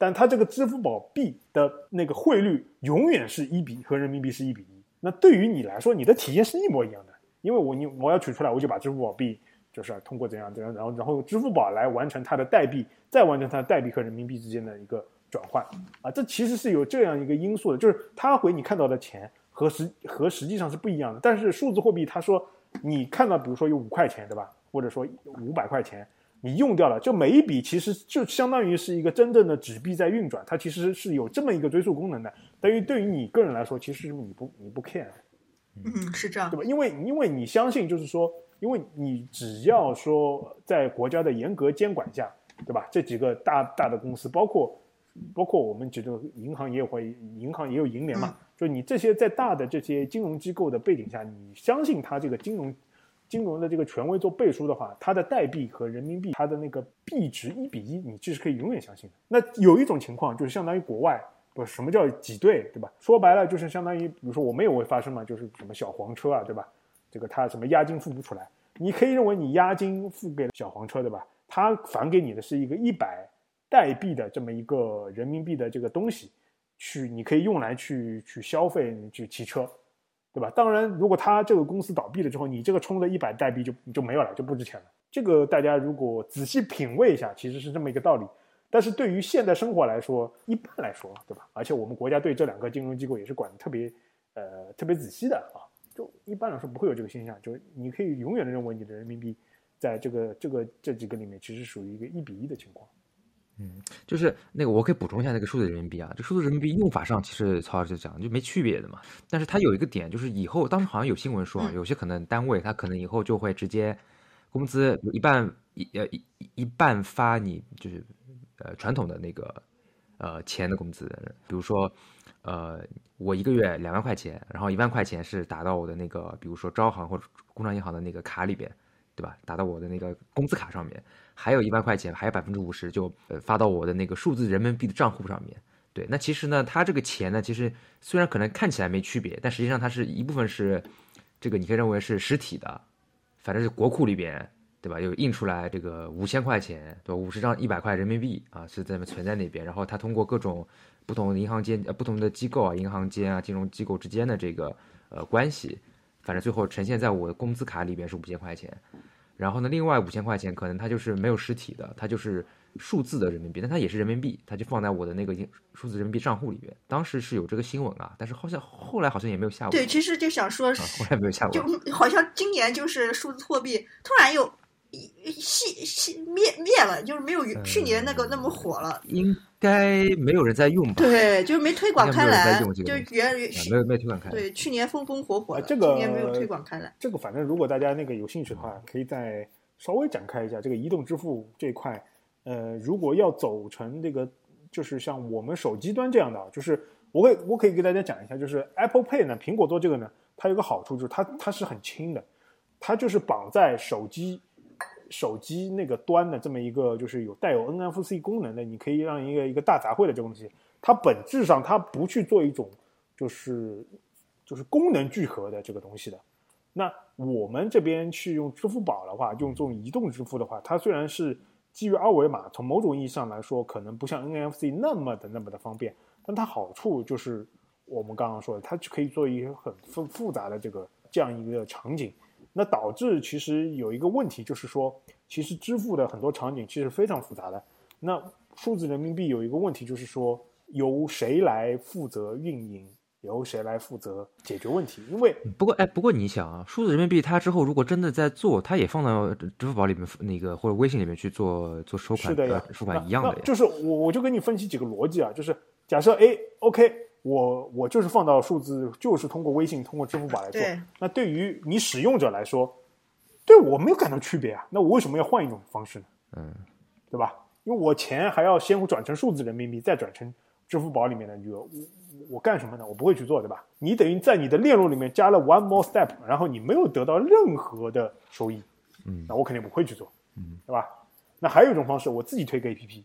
但它这个支付宝币的那个汇率永远是一比和人民币是一比一。那对于你来说，你的体验是一模一样的，因为我你我要取出来，我就把支付宝币就是通过怎样怎样，然后然后用支付宝来完成它的代币，再完成它的代币和人民币之间的一个转换啊，这其实是有这样一个因素的，就是它回你看到的钱和实和实际上是不一样的。但是数字货币，它说你看到，比如说有五块钱，对吧？或者说五百块钱。你用掉了，就每一笔其实就相当于是一个真正的纸币在运转，它其实是有这么一个追溯功能的。等于对于你个人来说，其实你不你不 care，嗯，是这样，对吧？因为因为你相信，就是说，因为你只要说在国家的严格监管下，对吧？这几个大大的公司，包括包括我们几个银行也有会，银行也有银联嘛，就你这些在大的这些金融机构的背景下，你相信它这个金融。金融的这个权威做背书的话，它的代币和人民币，它的那个币值一比一，你这是可以永远相信的。那有一种情况就是相当于国外，不什么叫挤兑，对吧？说白了就是相当于，比如说我们也会发生嘛，就是什么小黄车啊，对吧？这个他什么押金付不出来，你可以认为你押金付给了小黄车，对吧？他返给你的是一个一百代币的这么一个人民币的这个东西，去你可以用来去去消费去骑车，对吧？当然，如果他这个公司倒闭了之后，你这个充的一百代币就就没有了，就不值钱了。这个大家如果仔细品味一下，其实是这么一个道理。但是对于现代生活来说，一般来说，对吧？而且我们国家对这两个金融机构也是管的特别，呃，特别仔细的啊。就一般来说不会有这个现象，就是你可以永远的认为你的人民币在这个这个这几个里面其实属于一个一比一的情况。嗯，就是那个我可以补充一下那个数字人民币啊，这数字人民币用法上其实曹老师讲就没区别的嘛。但是它有一个点，就是以后当时好像有新闻说，有些可能单位它可能以后就会直接工资一半一呃一一半发你就是。呃，传统的那个，呃，钱的工资，比如说，呃，我一个月两万块钱，然后一万块钱是打到我的那个，比如说招行或者工商银行的那个卡里边，对吧？打到我的那个工资卡上面，还有一万块钱，还有百分之五十就呃发到我的那个数字人民币的账户上面。对，那其实呢，它这个钱呢，其实虽然可能看起来没区别，但实际上它是一部分是这个你可以认为是实体的，反正是国库里边。对吧？又印出来这个五千块钱，对吧？五十张一百块人民币啊，是在存在那边。然后它通过各种不同的银行间、呃不同的机构啊、银行间啊、金融机构之间的这个呃关系，反正最后呈现在我的工资卡里边是五千块钱。然后呢，另外五千块钱可能它就是没有实体的，它就是数字的人民币，但它也是人民币，它就放在我的那个数字人民币账户里面。当时是有这个新闻啊，但是好像后来好像也没有下文。对，其实就想说，后来没有下文，就好像今年就是数字货币突然又。熄熄灭灭了，就是没有去年那个那么火了。应该没有人在用吧？对，就是没推广开来，就原没有没有推广开。对，去年风风火火，这个今年没有推广开来。这个反正如果大家那个有兴趣的话，可以再稍微展开一下这个移动支付这一块。呃，如果要走成这个，就是像我们手机端这样的，就是我会我可以给大家讲一下，就是 Apple Pay 呢，苹果做这个呢，它有个好处就是它它是很轻的，它就是绑在手机。手机那个端的这么一个就是有带有 NFC 功能的，你可以让一个一个大杂烩的这个东西，它本质上它不去做一种就是就是功能聚合的这个东西的。那我们这边去用支付宝的话，用这种移动支付的话，它虽然是基于二维码，从某种意义上来说，可能不像 NFC 那么的那么的方便，但它好处就是我们刚刚说的，它就可以做一些很复复杂的这个这样一个场景。那导致其实有一个问题，就是说，其实支付的很多场景其实非常复杂的。那数字人民币有一个问题，就是说，由谁来负责运营，由谁来负责解决问题？因为不过，哎，不过你想啊，数字人民币它之后如果真的在做，它也放到支付宝里面那个或者微信里面去做做收款是的付款一样的。就是我我就跟你分析几个逻辑啊，就是假设 A OK。我我就是放到数字，就是通过微信、通过支付宝来做。那对于你使用者来说，对我没有感到区别啊。那我为什么要换一种方式呢？嗯，对吧？因为我钱还要先转成数字人民币，再转成支付宝里面的余额。我我干什么呢？我不会去做，对吧？你等于在你的链路里面加了 one more step，然后你没有得到任何的收益。嗯，那我肯定不会去做。嗯，对吧？那还有一种方式，我自己推个 A P P。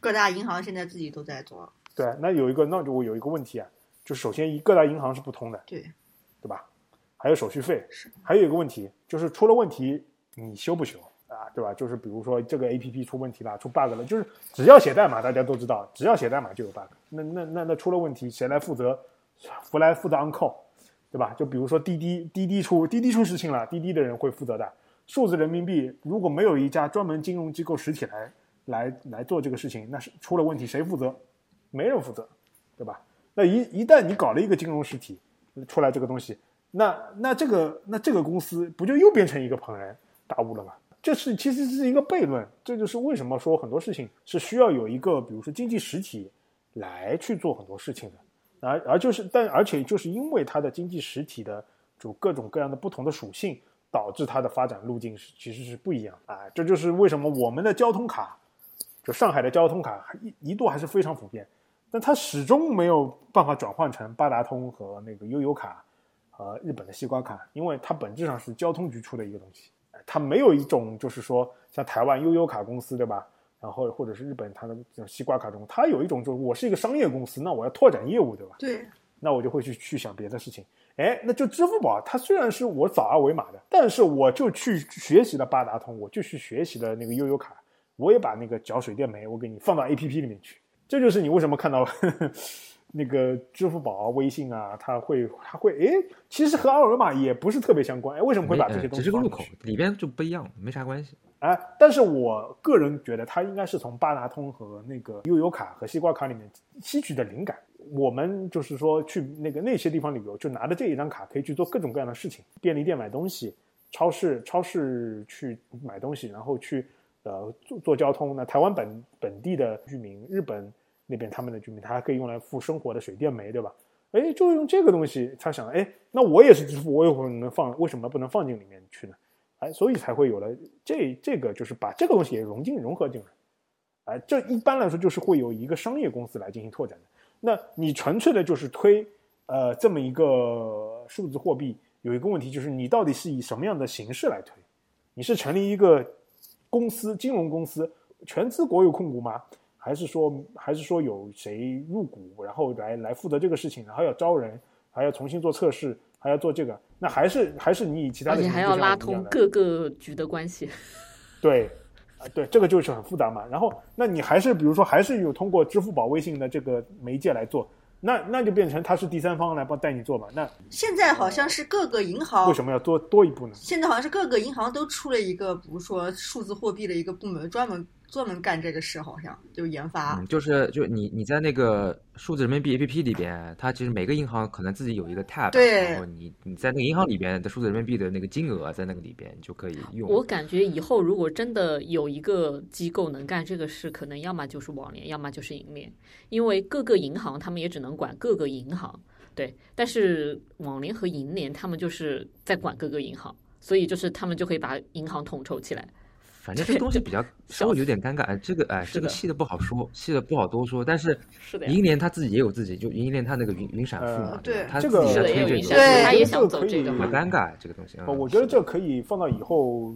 各大银行现在自己都在做。对，那有一个，那就我有一个问题啊，就首先一各大银行是不通的，对，对吧？还有手续费，是，还有一个问题就是出了问题你修不修啊？对吧？就是比如说这个 A P P 出问题了，出 bug 了，就是只要写代码，大家都知道，只要写代码就有 bug。那那那那出了问题谁来负责？谁来负责 on call？对吧？就比如说滴滴滴滴出滴滴出事情了，滴滴的人会负责的。数字人民币如果没有一家专门金融机构实体来来来做这个事情，那是出了问题谁负责？没人负责，对吧？那一一旦你搞了一个金融实体出来这个东西，那那这个那这个公司不就又变成一个庞然大物了吗？这是其实是一个悖论。这就是为什么说很多事情是需要有一个比如说经济实体来去做很多事情的。而而就是但而且就是因为它的经济实体的就各种各样的不同的属性，导致它的发展路径是其实是不一样啊。这就是为什么我们的交通卡，就上海的交通卡一一度还是非常普遍。但它始终没有办法转换成八达通和那个悠游卡和日本的西瓜卡，因为它本质上是交通局出的一个东西，它没有一种就是说像台湾悠游卡公司对吧？然后或者是日本它的这种西瓜卡中，它有一种就是我是一个商业公司，那我要拓展业务对吧？对，那我就会去去想别的事情。哎，那就支付宝，它虽然是我扫二维码的，但是我就去学习了八达通，我就去学习了那个悠游卡，我也把那个缴水电煤，我给你放到 A P P 里面去。这就是你为什么看到 那个支付宝、微信啊，它会它会哎，其实和二维码也不是特别相关。哎，为什么会把这些东西？只是个入口，里边就不一样，没啥关系。哎，但是我个人觉得它应该是从八达通和那个悠游卡和西瓜卡里面吸取的灵感。我们就是说去那个那些地方旅游，就拿着这一张卡可以去做各种各样的事情，便利店买东西，超市超市去买东西，然后去呃做做交通。那台湾本本地的居民，日本那边他们的居民，他还可以用来付生活的水电煤，对吧？哎，就用这个东西，他想，哎，那我也是支付，我有可能能放，为什么不能放进里面去呢？哎，所以才会有了这这个，就是把这个东西也融进融合进来。哎，这一般来说就是会有一个商业公司来进行拓展的。那你纯粹的就是推，呃，这么一个数字货币，有一个问题就是你到底是以什么样的形式来推？你是成立一个公司，金融公司，全资国有控股吗？还是说，还是说有谁入股，然后来来负责这个事情，然后要招人，还要重新做测试，还要做这个？那还是还是你以其他的，而且还要拉通各个局的关系。对。啊，对，这个就是很复杂嘛。然后，那你还是比如说，还是有通过支付宝、微信的这个媒介来做，那那就变成他是第三方来帮带你做嘛。那现在好像是各个银行为什么要多多一步呢？现在好像是各个银行都出了一个，比如说数字货币的一个部门，专门。专门干这个事，好像就研发。嗯，就是就你你在那个数字人民币 A P P 里边，它其实每个银行可能自己有一个 tab，对，然后你你在那个银行里边的数字人民币的那个金额在那个里边就可以用。我感觉以后如果真的有一个机构能干这个事，可能要么就是网联，要么就是银联，因为各个银行他们也只能管各个银行，对。但是网联和银联他们就是在管各个银行，所以就是他们就可以把银行统筹起来。反正这个东西比较 稍微有点尴尬，这个哎，这个细的不好说，细的不好多说。但是银联他自己也有自己，就银联他那个云云闪付嘛，对，他自己在推这个，他也想走这个，很尴尬这个东西。我觉得这可以放到以后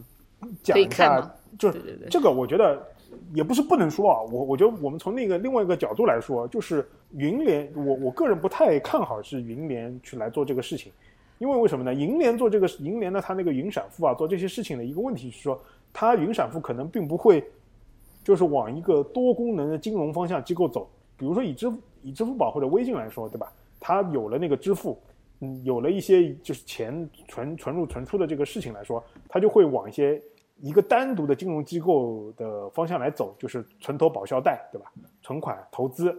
讲一下，就是这个我觉得也不是不能说啊。我我觉得我们从那个另外一个角度来说，就是云联，我我个人不太看好是云联去来做这个事情，因为为什么呢？银联做这个银联的，它那个云闪付啊，做这些事情的一个问题是说。它云闪付可能并不会，就是往一个多功能的金融方向机构走。比如说以支以支付宝或者微信来说，对吧？它有了那个支付，嗯，有了一些就是钱存存入存出的这个事情来说，它就会往一些一个单独的金融机构的方向来走，就是存投保销贷，对吧？存款、投资、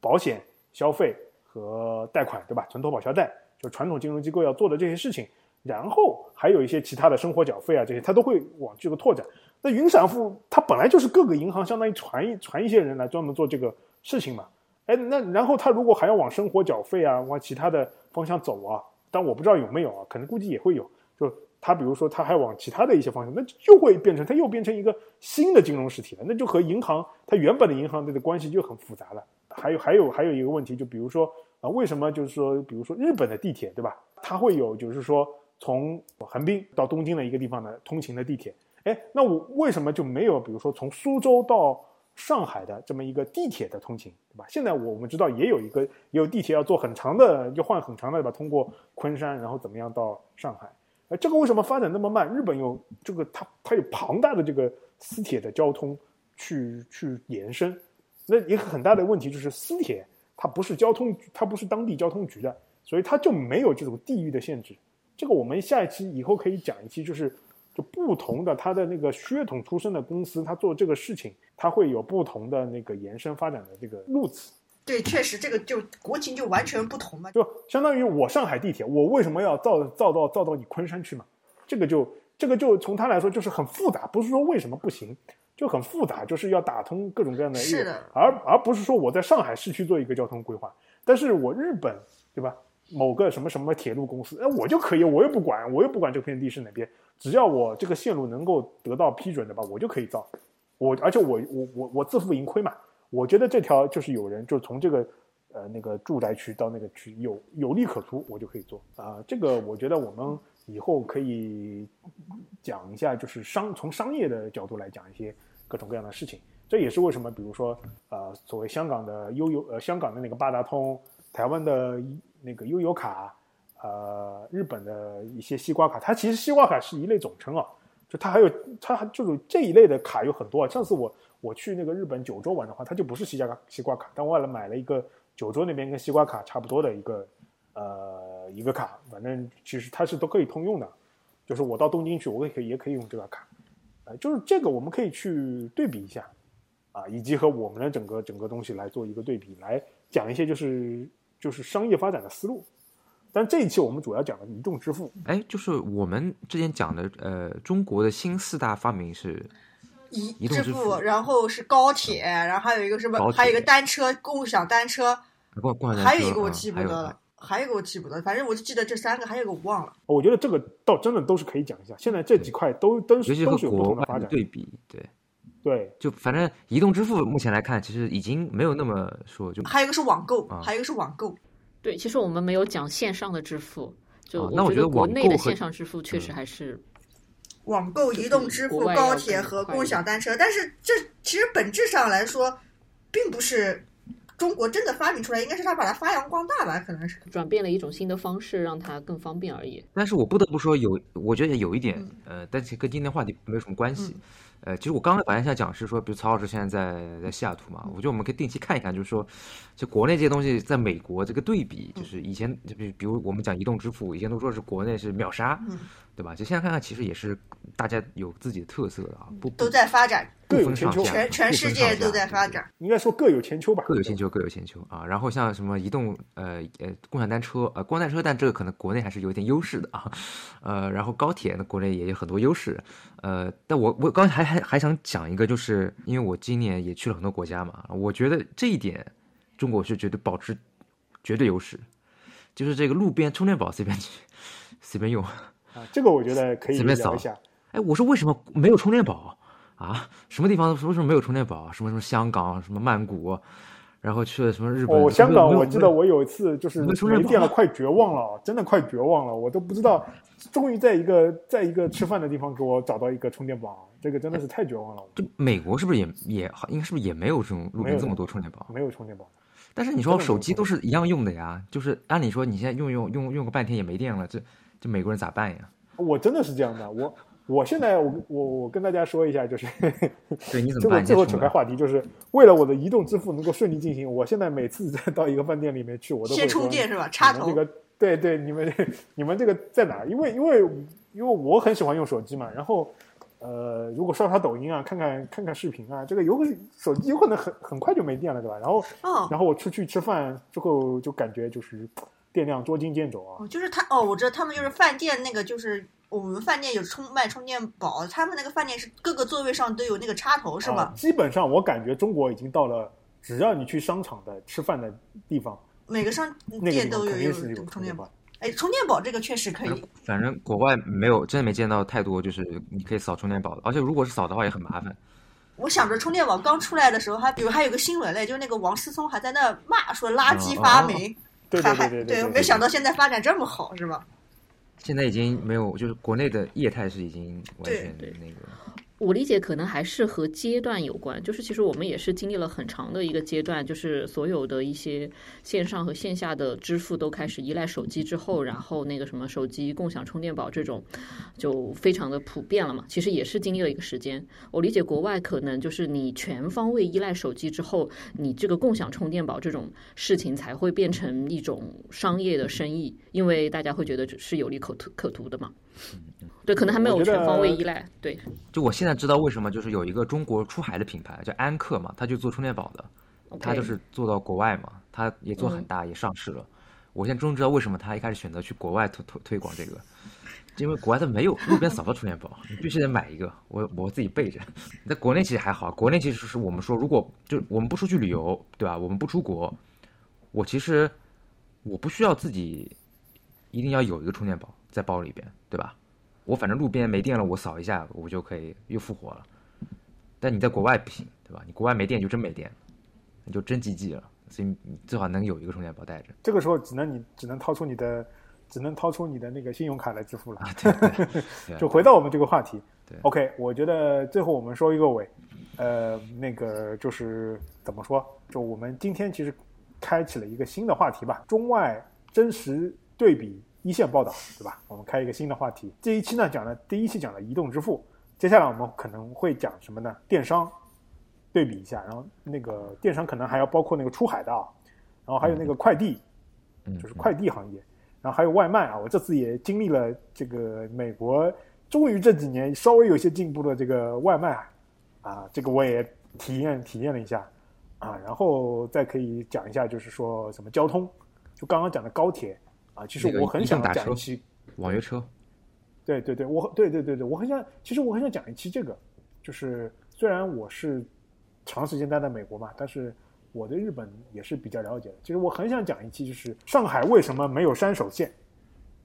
保险、消费和贷款，对吧？存投保销贷就传统金融机构要做的这些事情。然后还有一些其他的生活缴费啊，这些它都会往这个拓展。那云闪付它本来就是各个银行相当于传一传一些人来专门做这个事情嘛。哎，那然后它如果还要往生活缴费啊，往其他的方向走啊，但我不知道有没有啊，可能估计也会有。就它比如说它还往其他的一些方向，那就会变成它又变成一个新的金融实体了，那就和银行它原本的银行的关系就很复杂了。还有还有还有一个问题，就比如说啊，为什么就是说，比如说日本的地铁对吧？它会有就是说。从横滨到东京的一个地方的通勤的地铁，哎，那我为什么就没有，比如说从苏州到上海的这么一个地铁的通勤，对吧？现在我我们知道也有一个，也有地铁要坐很长的，要换很长的，对吧？通过昆山，然后怎么样到上海？哎，这个为什么发展那么慢？日本有这个，它它有庞大的这个私铁的交通去去延伸，那一个很大的问题就是私铁它不是交通，它不是当地交通局的，所以它就没有这种地域的限制。这个我们下一期以后可以讲一期，就是就不同的它的那个血统出身的公司，它做这个事情，它会有不同的那个延伸发展的这个路子。对，确实这个就国情就完全不同嘛。就相当于我上海地铁，我为什么要造造到造到你昆山去嘛？这个就这个就从他来说就是很复杂，不是说为什么不行，就很复杂，就是要打通各种各样的。是的。而而不是说我在上海市区做一个交通规划，但是我日本对吧？某个什么什么铁路公司，哎，我就可以，我又不管，我又不管这片地是哪边，只要我这个线路能够得到批准的吧，我就可以造。我而且我我我我自负盈亏嘛。我觉得这条就是有人就从这个呃那个住宅区到那个区有有利可图，我就可以做啊。这个我觉得我们以后可以讲一下，就是商从商业的角度来讲一些各种各样的事情。这也是为什么，比如说呃，所谓香港的悠游呃香港的那个八达通，台湾的。那个悠游卡，呃日本的一些西瓜卡，它其实西瓜卡是一类总称啊，就它还有它就是这一类的卡有很多啊。上次我我去那个日本九州玩的话，它就不是西瓜西瓜卡，但我为了买了一个九州那边跟西瓜卡差不多的一个呃一个卡，反正其实它是都可以通用的，就是我到东京去，我也可以也可以用这个卡，呃，就是这个我们可以去对比一下。啊，以及和我们的整个整个东西来做一个对比，来讲一些就是就是商业发展的思路。但这一期我们主要讲的移动支付。哎，就是我们之前讲的，呃，中国的新四大发明是移移动支付，然后是高铁，然后还有一个什么？还有一个单车，共享单车。共共享单车。还有一个我记不得了，还有一个我记不得，反正我就记得这三个，还有一个我忘了。我觉得这个倒真的都是可以讲一下。现在这几块都都是都是有不同的发展对比，对。对，就反正移动支付目前来看，其实已经没有那么说就。还有一个是网购，还有一个是网购。对，其实我们没有讲线上的支付，就那我觉得国内的线上支付确实还是。网购、移动支付、高铁和共享单车，但是这其实本质上来说，并不是中国真的发明出来，应该是他把它发扬光大吧？可能是转变了一种新的方式，让它更方便而已。但是我不得不说，有我觉得有一点，呃，但是跟今天话题没有什么关系。呃，其实我刚刚本来想讲是说，比如曹老师现在在在西雅图嘛，我觉得我们可以定期看一看，就是说，就国内这些东西在美国这个对比，就是以前就比比如我们讲移动支付，以前都说是国内是秒杀，对吧？就现在看看，其实也是大家有自己的特色的啊，不都在发展，各有千秋，全全世界都在发展，应该说各有千秋吧，各有千秋，各有千秋啊。然后像什么移动呃呃共享单车呃共享单车，但这个可能国内还是有点优势的啊，呃，然后高铁呢，国内也有很多优势，呃，但我我刚才还还还想讲一个，就是因为我今年也去了很多国家嘛，我觉得这一点中国是绝对保持绝对优势，就是这个路边充电宝随便随便用啊，这个我觉得可以聊一下。哎，我说为什么没有充电宝啊？什么地方为什么没有充电宝？什么什么香港，什么曼谷，然后去了什么日本？哦，香港，我记得我有一次就是没电了，快绝望了，真的快绝望了，我都不知道。终于在一个在一个吃饭的地方给我找到一个充电宝，这个真的是太绝望了。这美国是不是也也好？应该是不是也没有这种路边这么多充电宝？没有充电宝。但是你说手机都是一样用的呀，就是按理说你现在用用用用个半天也没电了，这这美国人咋办呀？我真的是这样的，我我现在我我我跟大家说一下，就是对你 怎么办？最后扯开话题，就是为了我的移动支付能够顺利进行，我现在每次再到一个饭店里面去，我都先充电是吧？插头这个。对对，你们你们这个在哪？因为因为因为我很喜欢用手机嘛，然后呃，如果刷刷抖音啊，看看看看视频啊，这个有手机有可能很很快就没电了，对吧？然后然后我出去吃饭之后就感觉就是电量捉襟见肘啊。就是他哦，我知道他们就是饭店那个，就是我们饭店有充卖充电宝，他们那个饭店是各个座位上都有那个插头，是吗？基本上我感觉中国已经到了，只要你去商场的吃饭的地方。每个商店都有有充电宝，哎，充电宝这个确实可以。反正国外没有，真的没见到太多，就是你可以扫充电宝的。而且如果是扫的话，也很麻烦。我想着充电宝刚出来的时候，还比如还有个新闻嘞，就是那个王思聪还在那骂说垃圾发明，对对对对，没想到现在发展这么好，是吧？现在已经没有，就是国内的业态是已经完全那个。我理解可能还是和阶段有关，就是其实我们也是经历了很长的一个阶段，就是所有的一些线上和线下的支付都开始依赖手机之后，然后那个什么手机共享充电宝这种就非常的普遍了嘛。其实也是经历了一个时间。我理解国外可能就是你全方位依赖手机之后，你这个共享充电宝这种事情才会变成一种商业的生意，因为大家会觉得是有利可图可图的嘛。对，可能还没有全方位依赖。对，就我现在知道为什么，就是有一个中国出海的品牌叫安克嘛，他就做充电宝的，他就是做到国外嘛，他也做很大，也上市了。我现在终于知道为什么他一开始选择去国外推推推广这个，因为国外它没有路边扫到充电宝，你必须得买一个。我我自己备着。在国内其实还好，国内其实是我们说，如果就我们不出去旅游，对吧？我们不出国，我其实我不需要自己一定要有一个充电宝在包里边，对吧？我反正路边没电了，我扫一下，我就可以又复活了。但你在国外不行，对吧？你国外没电就真没电，你就真 GG 了。所以你最好能有一个充电宝带着。这个时候只能你只能掏出你的，只能掏出你的那个信用卡来支付了。就回到我们这个话题。对，OK，我觉得最后我们说一个尾，呃，那个就是怎么说？就我们今天其实开启了一个新的话题吧，中外真实对比一线报道，对吧？我们开一个新的话题。这一期呢讲了第一期讲了移动支付，接下来我们可能会讲什么呢？电商，对比一下，然后那个电商可能还要包括那个出海的，啊，然后还有那个快递，就是快递行业，然后还有外卖啊。我这次也经历了这个美国，终于这几年稍微有些进步的这个外卖啊，这个我也体验体验了一下啊，然后再可以讲一下，就是说什么交通，就刚刚讲的高铁。啊，其实我很想讲一期网约车，对对对，我对对对对，我很想，其实我很想讲一期这个，就是虽然我是长时间待在美国嘛，但是我对日本也是比较了解的。其实我很想讲一期，就是上海为什么没有山手线，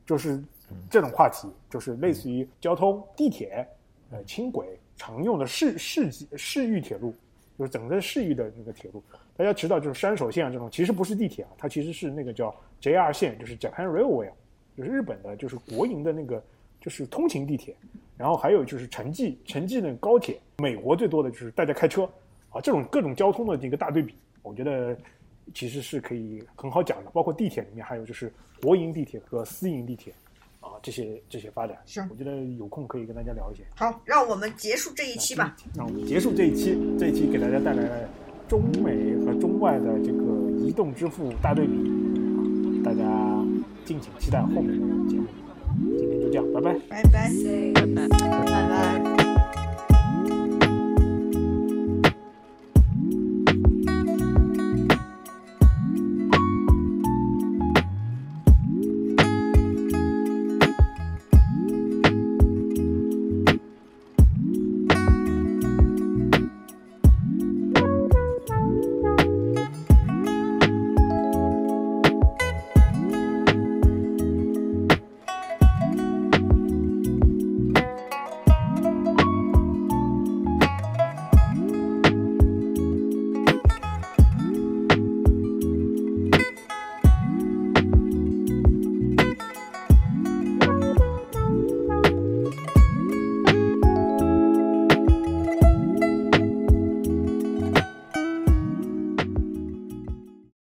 就是这种话题，就是类似于交通、地铁、呃轻轨常用的市市市域铁路，就是整个市域的那个铁路。大家知道，就是山手线啊这种，其实不是地铁啊，它其实是那个叫 JR 线，就是 Japan Railway，就是日本的，就是国营的那个，就是通勤地铁。然后还有就是城际城际那个高铁，美国最多的就是大家开车啊，这种各种交通的这个大对比，我觉得其实是可以很好讲的。包括地铁里面还有就是国营地铁和私营地铁啊这些这些发展，行，我觉得有空可以跟大家聊一些。好，让我们结束这一期吧。让我们结束这一期，这一期给大家带来了。中美和中外的这个移动支付大对比，大家敬请期待后面的节目。今天就这样，拜拜，拜拜，拜拜，拜拜。